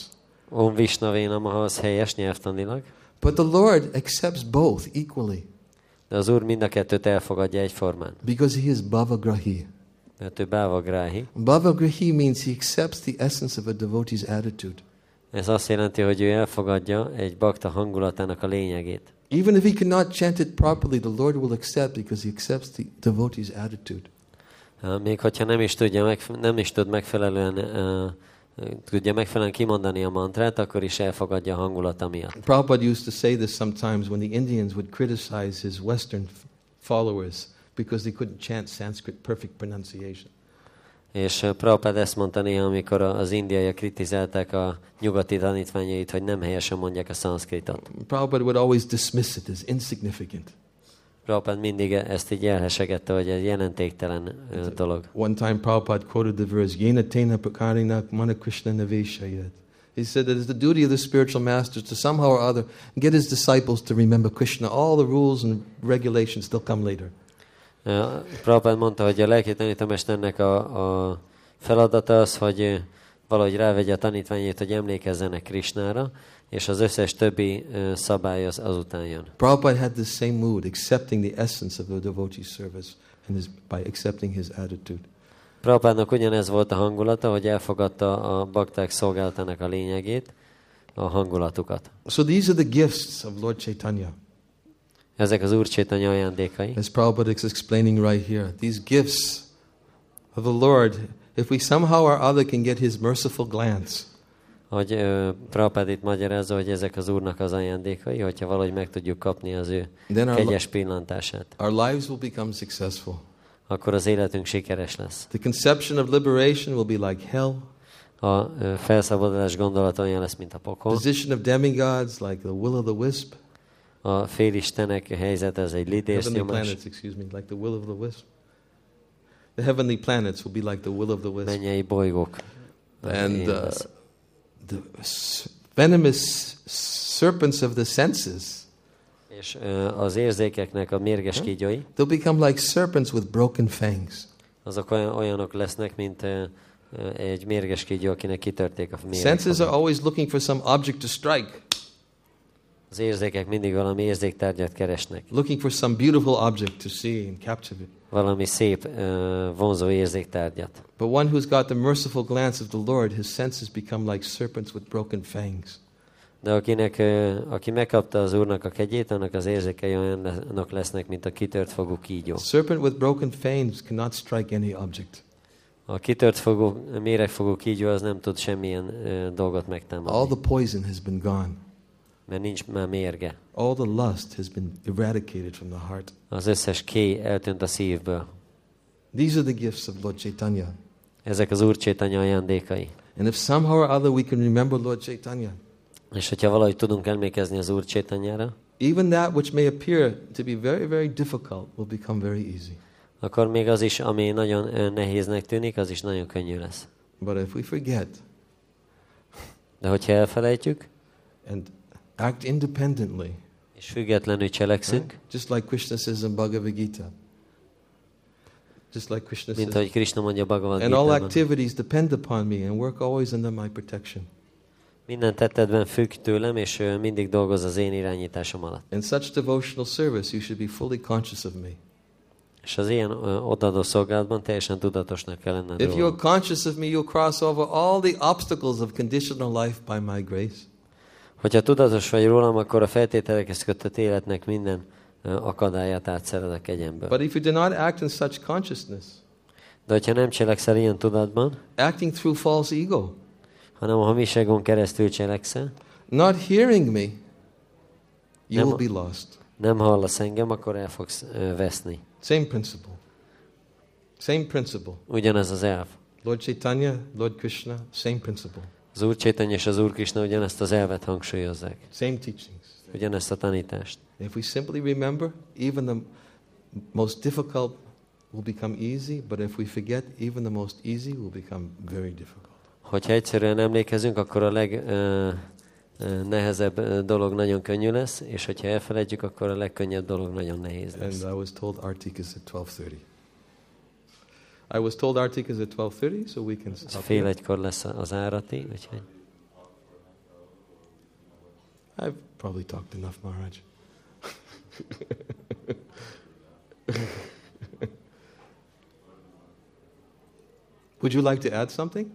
Om Visnavé Namaha az helyes nyelvtanilag, But the Lord accepts both equally de az Úr mind a kettőt elfogadja egyformán. because he is Bhavagrahi. Mert ő bávagráhi. Bhavagrahi means he accepts the essence of a devotee's attitude. Ez azt jelenti, hogy ő elfogadja egy bakta hangulatának a lényegét. Even if he cannot chant it properly, the Lord will accept because he accepts the devotee's attitude. Még hogyha nem is, tudja meg, nem is tud megfelelően, uh, tudja megfelelően kimondani a mantrát, akkor is elfogadja a hangulata miatt. Prabhupada used to say this sometimes when the Indians would criticize his Western followers because they couldn't chant Sanskrit perfect pronunciation. És uh, Prabhupád ezt mondta néha, amikor az indiaiak kritizálták a nyugati tanítványait, hogy nem helyesen mondják a szanszkritot. Prabhupada would always dismiss it as insignificant. Prabhupád mindig ezt így elhesegette, hogy egy jelentéktelen dolog. One time Prabhupada quoted the verse, Yena tena prakarinak mana Krishna naveshayat. He said that it's the duty of the spiritual masters to somehow or other get his disciples to remember Krishna. All the rules and regulations, they'll come later. Uh, Prabhupád mondta, hogy a lelki tanítómesternek a, a feladata az, hogy valahogy rávegye a tanítványait, hogy emlékezzenek Krisnára, és az összes többi szabály az azután jön. Prabhupada had the same mood, accepting the essence of the devotee service and his, by accepting his attitude. Prabhupádnak ugyanez volt a hangulata, hogy elfogadta a bakták szolgálatának a lényegét, a hangulatukat. So these are the gifts of Lord Chaitanya. Ezek az Úr Csétanya ajándékai. As Prabhupada is explaining right here, these gifts of the Lord, if we somehow or other can get his merciful glance, Hogy ö, Prabhupád itt magyarázza, hogy ezek az Úrnak az ajándékai, hogyha valahogy meg tudjuk kapni az ő then our, kegyes pillantását, our lives will become successful. akkor az életünk sikeres lesz. The conception of liberation will be like hell. A ö, felszabadulás gondolata olyan lesz, mint a pokol. Position of demigods like the will of the wisp. A félistenek helyzet ez egy Heavenly lidésznyomás. planets, excuse me, like the will of the wisp. The heavenly planets will be like the will of the wisp. mennyei bolygók. Az And uh. The venomous serpents of the senses, És az érzékeknek a mérges kígyói, they'll become like serpents with broken fangs. azok olyan, olyanok lesznek, mint egy mérges kígyó, akinek kitörték a Senses are always looking for some object to strike, Az érzékek mindig valami érzéktárgyat keresnek. looking for some beautiful object to see and capture it. Valami szép, ö, vonzó érzéktárgyat. But one who's got the merciful glance of the Lord, his senses become like serpents with broken fangs. De akinek, ö, aki megkapta az Úrnak a kegyét, annak az érzékei olyanok lesznek, mint a kitört fogú kígyó. Serpent with broken fangs cannot strike any object. A kitört fogú, méregfogú kígyó az nem tud semmilyen ö, dolgot All megtámadni, the poison has been gone. Mert nincs már mérge. All the lust has been eradicated from the heart. Az összes ké eltűnt a szívből. These are the gifts of Lord Chaitanya. Ezek az Úr Csétanya ajándékai. And if somehow or other we can remember Lord Chaitanya, És hogyha valahogy tudunk emlékezni az Úr Csétanyára, even that which may appear to be very, very difficult will become very easy. akkor még az is, ami nagyon nehéznek tűnik, az is nagyon könnyű lesz. But if we forget De hogyha elfelejtjük, and act independently, és függetlenül cselekszünk, just like Krishna says in Bhagavad Gita, just like Krishna mint ahogy Krishna mondja Bhagavad and all activities depend upon me and work always under my protection. minden tettetben függ tőlem, és mindig dolgoz az én irányításom alatt. In such devotional service, you should be fully conscious of me. És az ilyen odaadó szolgálatban teljesen tudatosnak kell lenned If you're rólam. conscious of me, you'll cross over all the obstacles of conditional life by my grace. Hogyha tudatos vagy rólam, akkor a feltételekhez kötött életnek minden akadályát átszered a kegyemből. But if you do not act in such consciousness, De hogyha nem cselekszel ilyen tudatban, acting through false ego, hanem a hamiságon keresztül cselekszel, not hearing me, you Nem- will be lost. nem hallasz engem, akkor el fogsz ö, veszni. Same principle. Same principle. Ugyanez az elv. Lord Chaitanya, Lord Krishna, same principle. Az Úr Csétany és az Úr Krishna ugyanezt az elvet hangsúlyozzák. Same teachings. Ugyanezt a tanítást. If we simply remember, even the most difficult will become easy, but if we forget, even the most easy will become very difficult. Hogyha egyszerűen emlékezünk, akkor a legnehezebb dolog nagyon könnyű lesz, és hogyha elfelejtjük, akkor a legkönnyebb dolog nagyon nehéz And lesz. I was told Artik is at 12.30. I was told Artik is at 12.30, so we can stop fél egykor lesz az árati, úgyhogy I've probably talked enough, Maharaj. would you like to add something?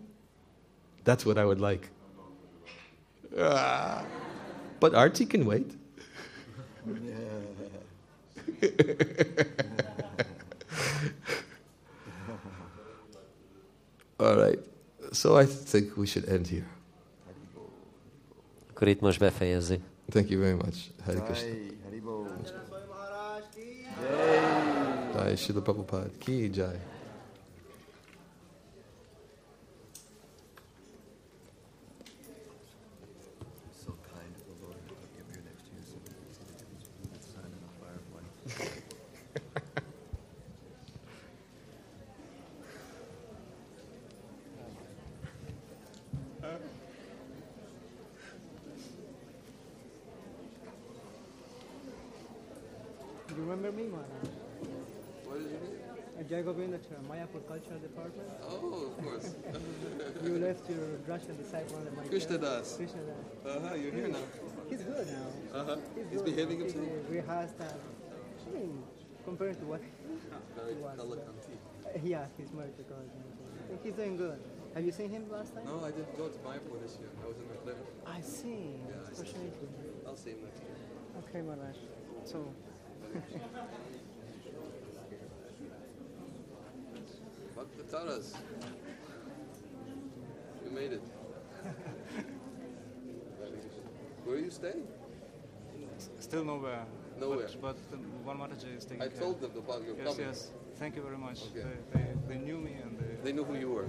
That's what I would like. Ah, but Artie can wait. All right. So I think we should end here. akkor itt most befejezzük. Thank you very much. Hare Krishna. Jai, Haribol. Jai Srila Prabhupada. Ki Jai. So kind of the Lord. I'll be up here next year so we can see the difference between the sun and the firefly. You remember me, Maharaj? What is it? Jai Govinda to Mayapur Cultural Department. Oh, of course. You left your Russian disciple on my Krishna Das. Krishna Das. Uh-huh, you're here now. He's good now. Uh-huh. He's, He's behaving himself? rehearsed and, I mean, compared to what Very was, uh, yeah, he's married to college. He's doing good. Have you seen him last time? No, I didn't go to Mayapur this year. I was in McLaren. I see. Yeah, I see. I'll see him next year. Okay, Maharaj. So, Bhaktataras. You made it. Where are you staying? Still nowhere. Nowhere. But, but one Mataji is taking I care. told them about your Yes, coming. yes. Thank you very much. Okay. They, they, they knew me and they, They knew who you were.